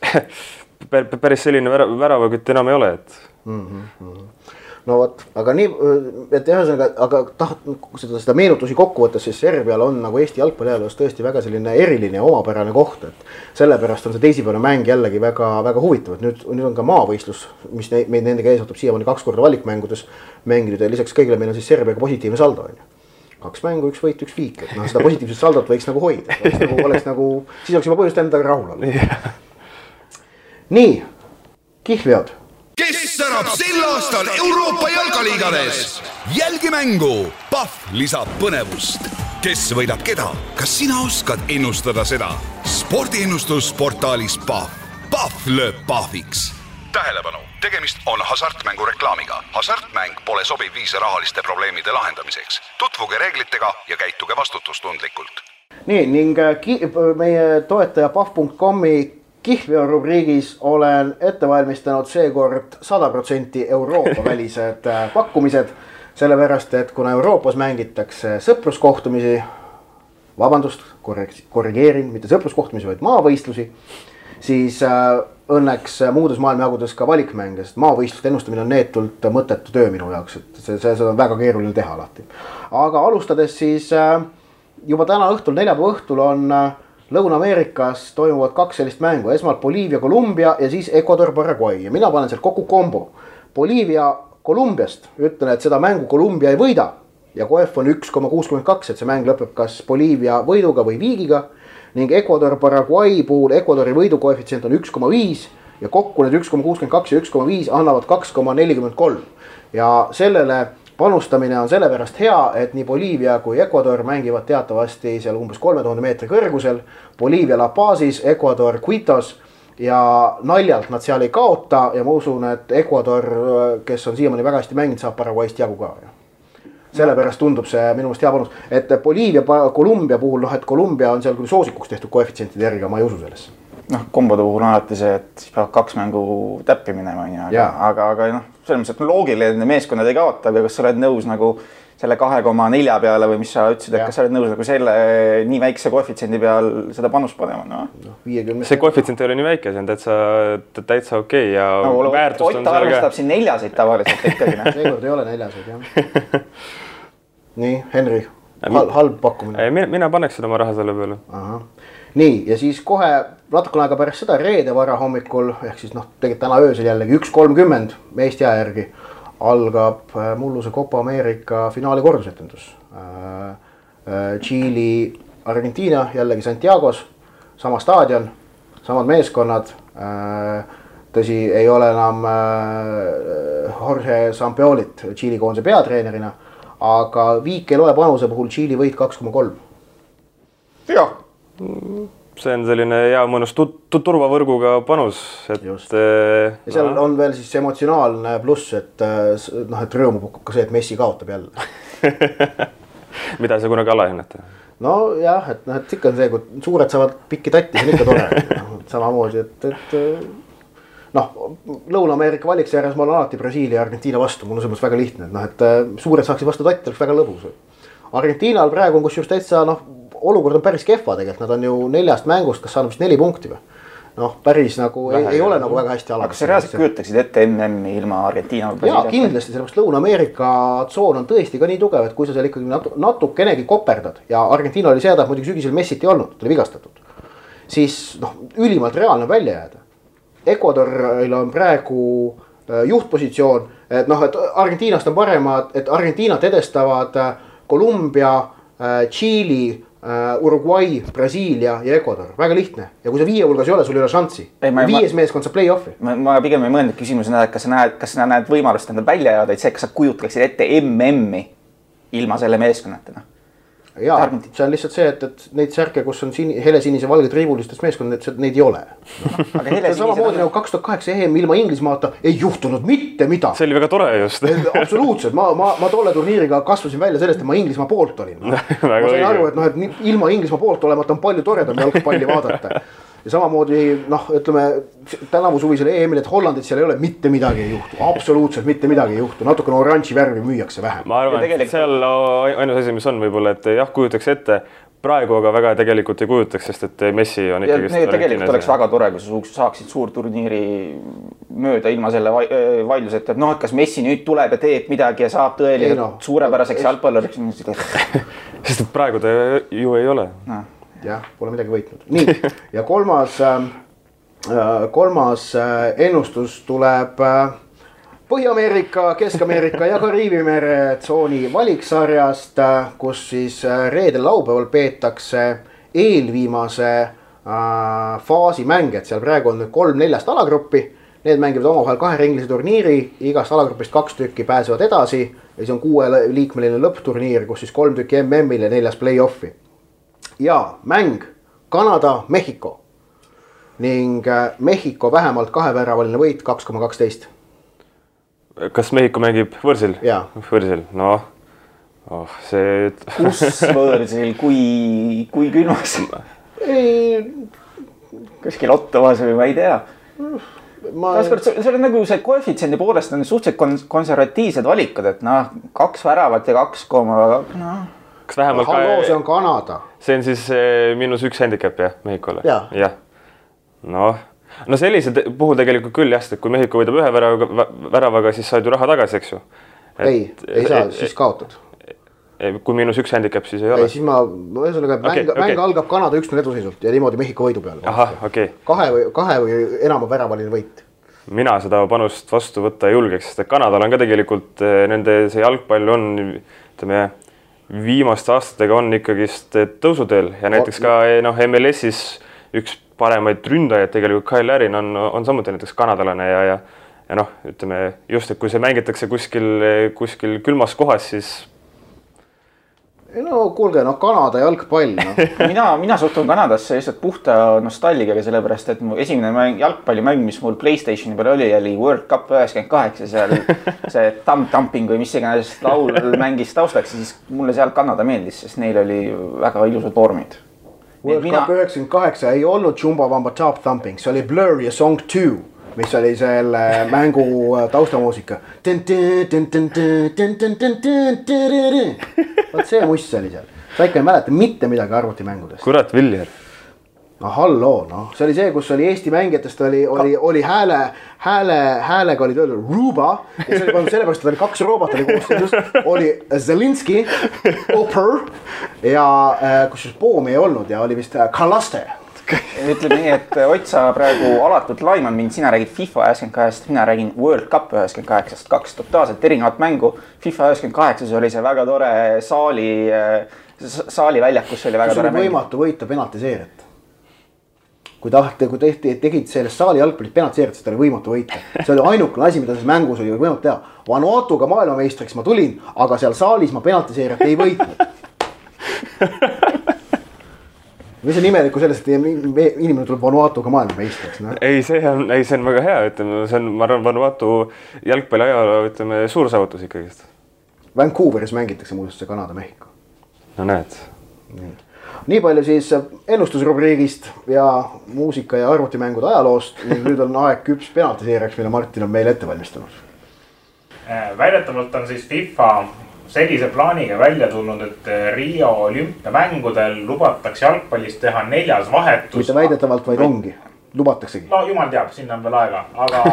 <laughs> päris selline vära- väravakütt enam ei ole, et no vot, aga nii, et ühesõnaga, aga taht-, seda, seda meenutusi kokku võttes, siis Serbial on nagu Eesti jalgpalliajaloos tõesti väga selline eriline ja omapärane koht, et sellepärast on see teisipäevane mäng jällegi väga-väga huvitav, et nüüd, nüüd on ka maavõistlus, mis ne, meid nendega ees ootab siiamaani kaks korda valikmängudes mänginud ja lisaks kõigile meil on siis Serbiaga positiivne saldo on ju. Kaks mängu, üks võit, üks viik, et noh, seda positiivset saldot võiks nagu hoida, oleks nagu, oleks nagu, siis oleks juba põhjust endaga rahul olla. nii, kihlveod kes särab sel aastal Euroopa jalkaliigades? jälgi mängu, Pahv lisab põnevust. kes võidab keda, kas sina oskad ennustada seda? spordiennustusportaalis Pahv, Pahv lööb pahviks. tähelepanu, tegemist on hasartmängureklaamiga. hasartmäng pole sobiv viis rahaliste probleemide lahendamiseks. tutvuge reeglitega ja käituge vastutustundlikult nii ning äh, meie toetaja pahv.com-i kihlveo rubriigis olen ette valmistanud seekord sada protsenti Euroopa välised äh, pakkumised. sellepärast, et kuna Euroopas mängitakse sõpruskohtumisi, vabandust, korrigeerin, mitte sõpruskohtumisi, vaid maavõistlusi, siis äh, õnneks muudes maailmajagudes ka valikmänge, sest maavõistluste ennustamine on neetult mõttetu töö minu jaoks, et see, see, seda on väga keeruline teha alati. aga alustades siis äh, juba täna õhtul, neljapäeva õhtul on äh, Lõuna-Ameerikas toimuvad kaks sellist mängu, esmalt Boliivia, Kolumbia ja siis Ecuador, Paraguay. Ja mina panen sealt kokku kombo. Boliivia, Kolumbiast ütlen, et seda mängu Kolumbia ei võida. Ja KF on üks koma kuuskümmend kaks, et see mäng lõpeb kas Boliivia võiduga või viigiga. Ning Ecuador, Paraguay puhul Ecuadori võidu koefitsient on üks koma viis ja kokku need üks koma kuuskümmend kaks ja üks koma viis annavad kaks koma nelikümmend kolm. Ja sellele panustamine on sellepärast hea, et nii Boliivia kui Ecuador mängivad teatavasti seal umbes kolme tuhande meetri kõrgusel. Boliivia La Pazis, Ecuador Quitos ja naljalt nad seal ei kaota ja ma usun, et Ecuador, kes on siiamaani väga hästi mänginud, saab Paraguayst jagu ka. sellepärast tundub see minu meelest hea panus, et Boliivia, Kolumbia puhul noh, et Kolumbia on seal küll soosikuks tehtud koefitsientide järgi, aga ma ei usu sellesse. noh, kombode puhul on alati see, et siis peavad kaks mängu täppi minema, onju, aga aga, aga noh, selles mõttes, et loogiline, et meeskonnad ei kaota, aga kas sa oled nõus nagu selle kahe koma nelja peale või mis sa ütlesid, et kas sa oled nõus nagu selle nii väikse koefitsiendi peal seda panust panema, noh. viiekümne. see koefitsient ei ole nii väike, see on täitsa, täitsa okei okay ja no, väärtust on Ott seal arvestab ka. siin neljaseid tavaliselt ikkagi, noh. <laughs> seekord ei ole neljaseid jah. nii, Henri, halb pakkumine. mina, mina paneksin oma raha selle peale. Nii ja siis kohe natukene aega pärast seda reede varahommikul ehk siis noh, tegelikult täna öösel jällegi üks kolmkümmend Eesti aja järgi algab äh, mulluse Copa Ameerika finaali kordusetendus äh,. Äh, Tšiili, Argentiina jällegi Santiago's, sama staadion, samad meeskonnad tõsi, ei ole enam Jorge Sampaolit Tšiili koondise peatreenerina, aga viik ei loe panuse puhul Tšiili võit kaks koma kolm jah, see on selline hea mõnus tu- tu- turvavõrguga panus, et äh, ja seal noh, on veel siis emotsionaalne pluss, et äh, noh, et rõõmu pakub ka see, et Messi kaotab jälle. <laughs> mida saa kunagi alahinnata. nojah, et noh, et ikka on see, kui suured saavad pikki tatti, see on ikka tore. <laughs> samamoodi, et, et äh, noh, Lõuna-Ameerika valikseeres ma olen alati Brasiilia ja Argentiina vastu, mul on selles mõttes väga lihtne, et noh, et suured saaksid vastu tatti, oleks väga lõbus. Argentiinal praegu on kusjuures täitsa noh, olukord on päris kehva tegelikult, nad on ju neljast mängust, kas saanud vist neli punkti või? noh, päris nagu ei, ei ole nagu väga hästi aga ala. kas sa reaalselt kujutaksid ette MM-i ilma Argentiina jaa, kindlasti, sellepärast Lõuna-Ameerika tsoon on tõesti ka nii tugev, et kui sa seal ikkagi natu- natukenegi koperdad ja Argentiina oli see häda, et muidugi sügisel Messit ei olnud, ta oli vigastatud. siis noh, ülimalt reaalne on välja jääda. Ecuadoril on praegu äh, juhtpositsioon, et noh, et Argentiinast on paremad, et Argentiinat edestavad äh, Kolumbia, Tšiili, Uruguay, Brasiilia ja Ecuador, väga lihtne ja kui sa viie hulgas ei ole, sul ei ole šanssi Ei,. ma- viies meeskond saab play-off'i. ma, pigem ei mõelnud küsimusena, et kas sa näed, kas sa näed võimalust enda välja jääda, et see, kas sa kujutaksid ette MM-i ilma selle meeskonnata, noh. Ja Argentiina. see on lihtsalt see, et, et neid särke, kus on sini, helesinise valge triibulistest meeskond, neid, neid ei ole. on <laughs> samamoodi nagu kaks tuhat kaheksa EM ilma Inglismaata ei juhtunud mitte midagi. see oli väga tore just <laughs> absoluutselt, ma, ma, ma tolle turniiriga kasvasin välja sellest, et ma Inglismaa poolt olin <laughs> no.. ma sain aru, et noh, et ilma Inglismaa poolt olemata on palju toredam jalgpalli vaadata. Ja samamoodi noh, ütleme tänavu suvisel EM-il, et Hollandit seal ei ole, mitte midagi ei juhtu, absoluutselt mitte midagi ei juhtu, natukene oranži värvi müüakse vähem. ma arvan Ja, et tegelikult- seal ainus asi, mis on võib-olla, et jah, kujutaks ette, praegu aga väga tegelikult ei kujutaks, sest et Messi on ikkagi tegelikult oleks väga tore, kui sa saaksid suurturniiri mööda ilma selle vaidluseta, et noh, et kas Messi nüüd tuleb ja teeb midagi ja saab Ei tõeliselt noh. suurepäraseks jalgpalluriks. <laughs> sest et praegu ta ju ei ole. jah, pole midagi võitnud, nii ja kolmas äh,, kolmas äh, ennustus tuleb äh, Põhja-Ameerika, Kesk-Ameerika ja Kariibi mere tsooni valiksarjast, kus siis äh, reedel-laupäeval peetakse eelviimase äh, faasi mänge, et seal praegu on nüüd kolm neljast alagruppi. Need mängivad omavahel kaheringilise turniiri, igast alagrupist kaks tükki pääsevad edasi ja siis on kuueliikmeline lõppturniir, kus siis kolm tükki MM-il ja neljas play-off'i ja mäng Kanada-Mehhiko ning äh, Mehhiko vähemalt kaheväravaline võit kaks koma kaksteist. kas Mehhiko mängib võrsil? Jaa. võrsil, noh oh,, see, kus võõrsil, kui, kui külmas, ei, kuskil Ottawas või ma ei tea. ma, taaskord, see on nagu see koefitsiendi poolest on suhteliselt kon- konservatiivsed valikud, et noh, kaks väravat ja kaks koma, noh. Kas vähemalt halloo, see on, Kanada. see on siis eh, miinus üks handicap jah, Mehhikole? Jaa. jah, noh, no sellise puhul tegelikult küll jah, sest et kui Mehhiko võidab ühe väravaga, väravaga, siis saad ju raha tagasi, eks ju. ei, ei saa, siis kaotad. kui miinus üks handicap, siis ei ei, ole. siis ma, ühesõnaga mäng Okei, okay,, mäng algab Kanada üks-null eduseisult ja niimoodi Mehhiko võidu peale. ahah, okei okay. kahe või kahe või enama väravaline võit. mina seda panust vastu võtta ei julgeks, sest et Kanadal on ka tegelikult eh, nende see jalgpall on ütleme viimaste aastatega on ikkagist eh, tõusuteel. Ja näiteks ka eh, noh, MLS-is üks paremaid ründajaid tegelikult Kyle Larin on, on samuti näiteks kanadalane ja, ja ja noh, ütleme just, et kui see mängitakse kuskil, kuskil külmas kohas, siis no kuulge, no Kanada jalgpall, noh. <laughs> mina, mina suhtun Kanadasse lihtsalt puhta nostalgiaga, sellepärast et mu esimene mäng, jalgpallimäng, mis mul Playstationi peal oli, oli World Cup üheksakümmend kaheksa, seal <laughs> see Thumb Thumping või mis iganes laul <laughs> mängis taustaks ja siis mulle seal Kanada meeldis, sest neil oli väga ilusad vormid. World mina Cup, üheksakümmend kaheksa ei olnud Jumba Wamba Top Thumping, see oli Blur ja Song Two, mis oli selle mängu äh, taustamuusika. vot see muss oli seal, sa ikka ei mäleta mitte midagi arvutimängudest. kurat, Viljar. no halloo, noh, see oli see, kus oli Eesti mängijatest oli, oli, oli hääle, hääle, häälega olid öeldud Ruba ja see oli pandud sellepärast, et oli kaks robot oli koosseisus, oli Zelinski, Oper ja äh, kusjuures Poomi ei olnud ja oli vist äh, Kalaste <laughs> ütleme nii, et Ott, sa praegu alatult laimad mind, sina räägid FIFA üheksakümmend kaheksast, mina räägin World Cup üheksakümmend kaheksast, kaks totaalselt erinevat mängu. FIFA üheksakümmend kaheksas oli see väga tore saali, saali väljak, kus oli väga tore mäng. võimatu võita penaltiseeriat. kui tahate, kui tehti, tegid sellest saali jalgpallist penaltiseeriat, siis ta oli võimatu võita. see oli ainukene asi, mida selles mängus oli võimatu teha. Vanuatuga maailmameistriks ma tulin, aga seal saalis ma penaltiseeriat ei võitnud. <laughs> mis on imelikku selles, et me- inimene tuleb Vanuatuga maailmameistriks, noh. ei, see on, ei, see on väga hea, ütleme, see on, ma arvan, Vanuatu jalgpalli ajaloo, ütleme, suur saavutus ikkagist. Vancouveris mängitakse muuseas see Kanada-Mehhiko. no näed, nii palju siis ennustusrubriigist ja muusika ja arvutimängude ajaloost ning nüüd on aeg küps penaltiseeriaks, mille Martin on meile ette valmistanud. Äh, väidetavalt on siis FIFA sellise plaaniga välja tulnud, et äh, Riio olümpiamängudel lubatakse jalgpallis teha neljas vahetus. mitte väidetavalt, vaid ongi, lubataksegi. no jumal teab, sinna on veel aega, aga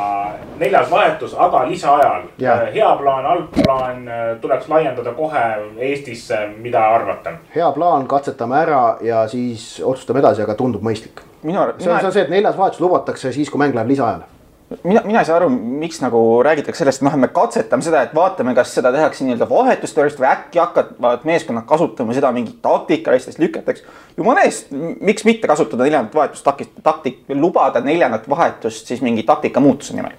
<laughs> neljas vahetus, aga lisaajal Jaa.. hea plaan, halb plaan äh, tuleks laiendada kohe Eestisse, mida arvate? hea plaan, katsetame ära ja siis otsustame edasi, aga tundub mõistlik. minu arvates, see on, see mina on, see, et neljas vahetus lubatakse siis, kui mäng läheb lisaajale. mina, mina ei saa aru, miks nagu räägitakse sellest, et noh, et me katsetame seda, et vaatame, kas seda tehakse nii-öelda vahetusteooriast või äkki hakkavad meeskonnad kasutama seda mingit taktikalistest lüketakse. jumala eest, miks mitte kasutada neljandat vahetust takist, taktik, lubada neljandat vahetust siis mingi taktika muutuse nimel.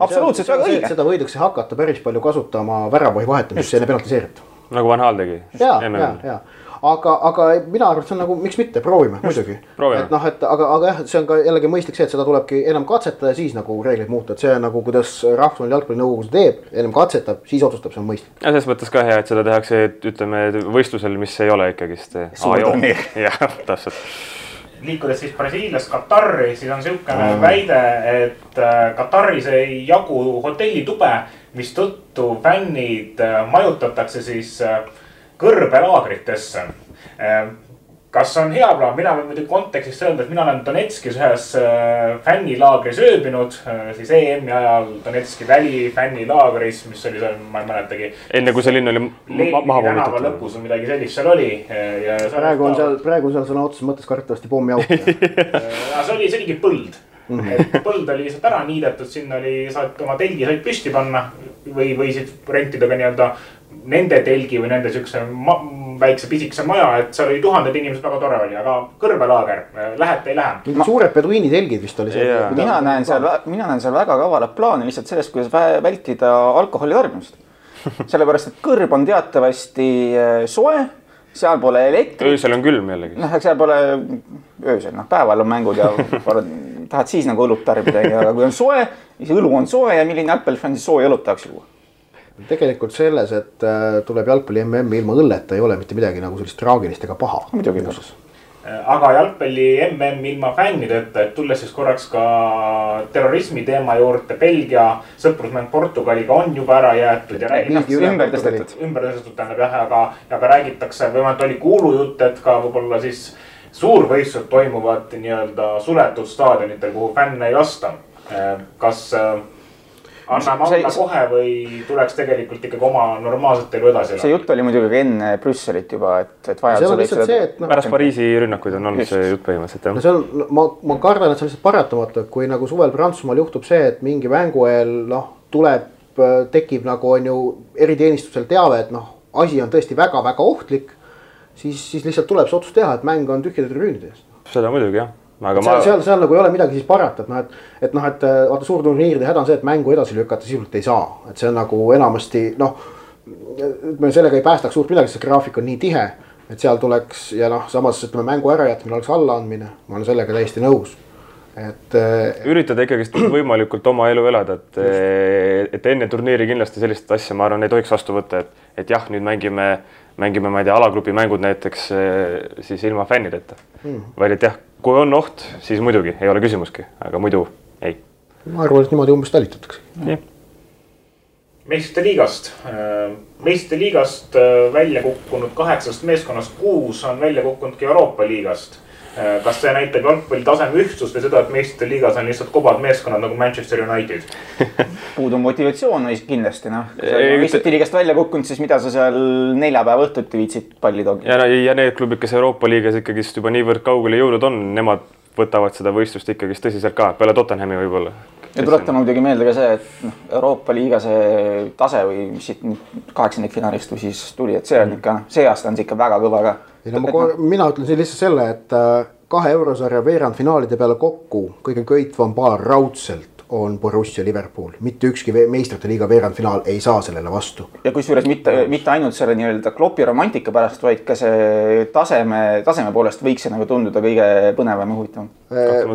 absoluutselt väga õige. seda võidakse hakata päris palju kasutama väravahi vahetamiseks enne penaltiseerit. nagu Van Hal tegi. ja, ja, ja aga, aga mina arvan, et see on nagu, miks mitte, proovime muidugi. proovime. et noh, et aga, aga jah, see on ka jällegi mõistlik see, et seda tulebki ennem katsetada ja siis nagu reegleid muuta, et see on nagu, kuidas Rahvusvaheline Jalgpallinõukogu seda teeb, ennem katsetab, siis otsustab, see on mõistlik. ja selles mõttes ka hea, et seda tehakse, ütleme võistlusel, mis ei ole ikkagist. Turniir. <laughs> jah, täpselt. liikudes siis Brasiiliast Katari, siis on niisugune väide, et äh, Kataris ei jagu hotellitube, mistõttu fännid äh, majutatakse siis äh, kõrbelaagritesse. kas on hea plaan, mina võin muidugi kontekstis öelda, et mina olen Donetskis ühes äh, fännilaagris ööbinud, siis EM-i ajal Donetski välifännilaagris, mis oli seal, ma ei mäletagi. enne kui see linn oli maha tänava pommitatud. lõpus või midagi sellist seal oli praegu on seal, praegu on seal sõna otseses mõttes kardetavasti pommiauk. aga see oli, see oligi põld mm. -hmm. et põld oli lihtsalt ära niidetud, sinna oli, saad oma telgi said püsti panna või võisid rentida ka nii-öelda nende telgi või nende siukse ma, väikse pisikese maja, et seal oli tuhanded inimesed, väga tore oli, aga kõrbelaager, lähete, ei lähe. mingid suured peduiinitelgid vist oli see Jaa.. mina näen seal, mina näen seal väga kavalat plaani lihtsalt sellest, kuidas vä- vältida alkoholi tarbimist. <laughs> sellepärast, et kõrb on teatavasti äh, soe, seal pole elektrit, öösel on külm jällegi. noh, eks seal pole öösel, noh päeval on mängud ja <laughs> arvad, tahad siis nagu õlut tarbida, aga kui on soe, siis õlu on soe ja milline jalgpallifänn siis sooja õlut tahaks juua. Tegelikult selles, et äh, tuleb jalgpalli MM-i ilma õlleta, ei ole mitte midagi nagu sellist traagilist ega paha. Muidugi ei ole. aga jalgpalli MM ilma fännideta, et tulles siis korraks ka terrorismi teema juurde, Belgia sõprusmäng Portugaliga on juba ära jäetud ja räägitakse ümber tõstetud. ümber tõstetud tähendab jah, aga, aga räägitakse, vähemalt oli kuulujutt, et ka võib-olla siis suurvõistlused toimuvad nii-öelda suletud staadionitel, kuhu fänne ei lasta. kas äh, anname See- alla see- kohe või tuleks tegelikult ikkagi oma normaalset elu edasi see elada? jutt oli muidugi ka enne Brüsselit juba, et, et vajadusel on lihtsalt see, et noh, pärast Pariisi rünnakuid on olnud Just. see jutt põhimõtteliselt no jah. see on, ma, ma kardan, et see on lihtsalt paratamatu, et kui nagu suvel Prantsusmaal juhtub see, et mingi mängu eel noh, tuleb, tekib nagu on ju eriteenistusel teave, et noh, asi on tõesti väga-väga ohtlik. siis, siis lihtsalt tuleb see otsus teha, et mäng on tühjade tribüünide ees. seda muidugi jah, aga seal ma, seal, seal nagu ei ole midagi siis parata, et noh, et, et noh, et äh, vaata suurturniiride häda on see, et mängu edasi lükata sisuliselt ei saa, et see on nagu enamasti noh. ütleme sellega ei päästaks suurt midagi, sest see graafik on nii tihe, et seal tuleks ja noh, samas ütleme mängu ärajätmine oleks allaandmine, ma olen sellega täiesti nõus. et äh, üritada ikkagist <clears throat> võimalikult oma elu elada, et, et enne turniiri kindlasti sellist asja, ma arvan, ei tohiks vastu võtta, et, et jah, nüüd mängime, mängime, ma ei tea, alagrupi mängud näiteks eh, siis ilma fännideta mm.. vaid et jah, kui on oht, siis muidugi ei ole küsimuski, aga muidu ei. ma arvan, et niimoodi umbes talitatakse. meistrite liigast, meistrite liigast äh, välja kukkunud kaheksast meeskonnast kuus on välja kukkunudki Euroopa liigast. Kas see näitab jalgpalli taseme ühtsust või seda, et meistrite liigas on lihtsalt kobad meeskonnad nagu Manchester United? <laughs> puudub motivatsioon või kindlasti noh. Ei, lihtsalt liigast välja kukkunud, siis mida sa seal neljapäeva õhtuti viitsid palli toogida. ja, ja need klubid, kes Euroopa liigas ikkagist juba niivõrd kaugele jõudnud on, nemad võtavad seda võistlust ikkagist tõsiselt ka, peale Tottenhami võib-olla. ja tuletame muidugi meelde ka see, et noh, Euroopa liiga see tase või mis siit nüüd kaheksandikfinaalist või siis tuli, et see on ikka, see aasta on see ikka väga kõva ka. Ei no ma kor-, mina ütlen siin lihtsalt selle, et äh, kahe eurosarja veerandfinaalide peale kokku kõige köitvam paar raudselt on Borussia Liverpool, mitte ükski meistrite liiga veerandfinaal ei saa sellele vastu. ja kusjuures mitte, mitte ainult selle nii-öelda klopi romantika pärast, vaid ka see taseme, taseme poolest võiks see nagu tunduda kõige põnevam ja huvitavam.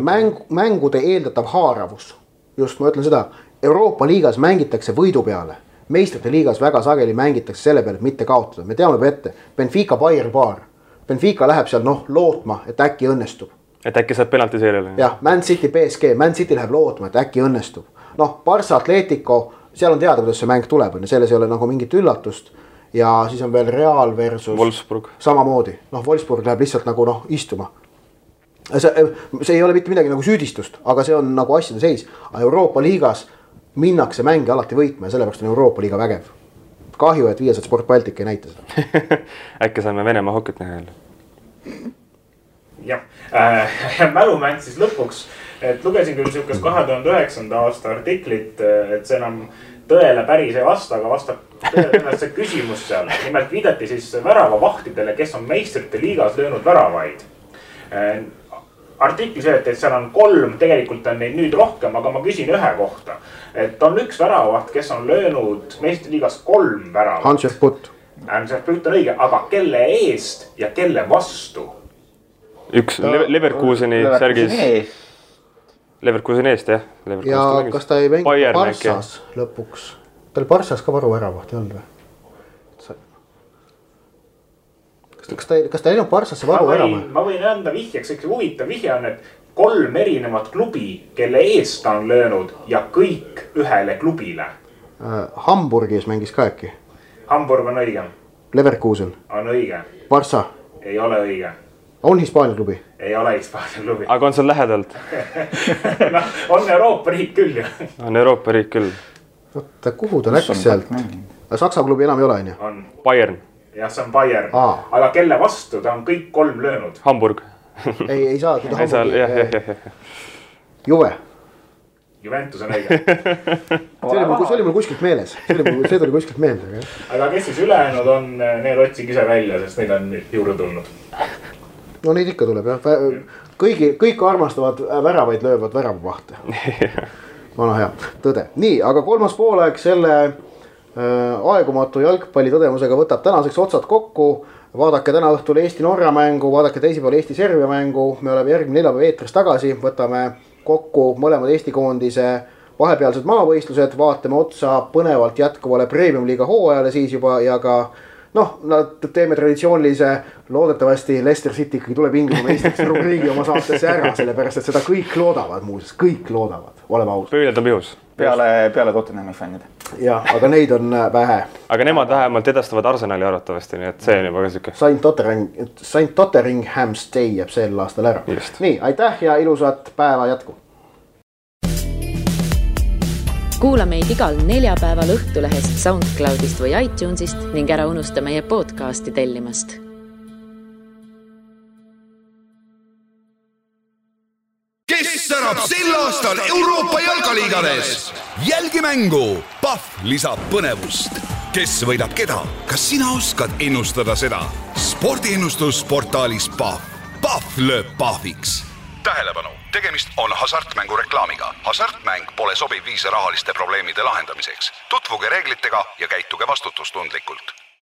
mäng, mängude eeldatav haaravus, just ma ütlen seda, Euroopa liigas mängitakse võidu peale. meistrite liigas väga sageli mängitakse selle peale, et mitte kaotada, me teame juba ette, Benfica Bayern paar. Benfica läheb seal noh lootma, et äkki õnnestub et äkki saab penaltiseerile? jah, Man City, BSG, Man City läheb lootma, et äkki õnnestub. noh, Barca, Atletico, seal on teada, kuidas see mäng tuleb, on ju, selles ei ole nagu mingit üllatust. ja siis on veel Real versus. Wolfsburg. samamoodi, noh, Wolfsburg läheb lihtsalt nagu noh, istuma. see, see ei ole mitte midagi nagu süüdistust, aga see on nagu asjade seis. Euroopa liigas minnakse mänge alati võitma ja sellepärast on Euroopa liiga vägev. Kahju, et Viiesed Sport Baltic ei näita seda <laughs> äkki saame Venemaa hokit näha jälle? jah äh,, mälumäng siis lõpuks, et lugesin küll sihukest kahe tuhande üheksanda aasta artiklit, et see enam tõele päris ei vasta, aga vastab tõele <laughs> see küsimus seal. nimelt viidati siis väravavahtidele, kes on meistrite liigas löönud väravaid äh, artiklis öeldi, et seal on kolm, tegelikult on neid nüüd rohkem, aga ma küsin ühe kohta. et on üks väravavaht, kes on löönud meistrite liigas kolm väravat. Hans-Jörg Putt. Hans-Jörg Putt on õige, aga kelle eest ja kelle vastu? üks Le Leverkuseni särgis. Leverkuseni eest jah. ja kas ta ei mänginud Barssas lõpuks? tal Barssas ka varuväravaht ei olnud või? Kas ta, kas ta, ei läinud Barssasse varuvärava? ma võin anda vihjeks, üks huvitav vihje on, et kolm erinevat klubi, kelle eest ta on löönud ja kõik ühele klubile äh,. Hamburgis mängis ka äkki? Hamburg on õige. Leverkusen. on õige. Barssa. ei ole õige on Hispaania klubi? ei ole Hispaania klubi. aga on seal lähedalt <laughs> noh, on Euroopa riik küll ju. on Euroopa riik küll. oota, kuhu ta läks sealt? Saksa klubi enam ei ole, on ju? on. Bayern. Jah, see on Bayern. aga kelle vastu ta on kõik kolm löönud? Hamburg ei, ei saa. ei saa, jah, jah, jah, jah. Juve. Juventus on õige <laughs> see oli mul, see oli mul kuskilt meeles, see oli mul, see tuli kuskilt meelde. aga kes siis ülejäänud on, need otsige ise välja, sest neid on juurde tulnud no neid ikka tuleb jah, kõigi, kõik armastavad väravaid löövad väravavahte <laughs> vana hea tõde, nii, aga kolmas poolaeg selle äh, aegumatu jalgpalli tõdemusega võtab tänaseks otsad kokku. vaadake täna õhtul Eesti-Norra mängu, vaadake teisipäeval Eesti-Serbia mängu, me oleme järgmine neljapäev eetris tagasi, võtame kokku mõlemad Eesti koondise vahepealsed maavõistlused, vaatame otsa põnevalt jätkuvale premium-liiga hooajale siis juba ja ka noh, nad teeme traditsioonilise, loodetavasti Leicester City ikkagi tuleb Inglismaa meistriks <laughs> rubriigi oma saatesse ära, sellepärast et seda kõik loodavad muuseas, kõik loodavad, oleme ausad. pöialt on pihus. peale, peale Tottenhami fännide. jah, aga neid on äh, vähe. aga nemad vähemalt edastavad Arsenali arvatavasti, nii et see on juba ka sihuke. Saint Tottering, Saint Tottenham Stay jääb sel aastal ära. nii, aitäh ja ilusat päeva jätku kuula meid igal neljapäeval Õhtulehest, SoundCloudist või iTunesist ning ära unusta meie podcasti tellimast. kes särab sel aastal Euroopa jalkaliigades? jälgi mängu, Pahv lisab põnevust. kes võidab keda, kas sina oskad ennustada seda? spordiennustusportaalis Pahv, Pahv lööb pahviks. tähelepanu tegemist on hasartmängureklaamiga. hasartmäng pole sobiv viis rahaliste probleemide lahendamiseks. tutvuge reeglitega ja käituge vastutustundlikult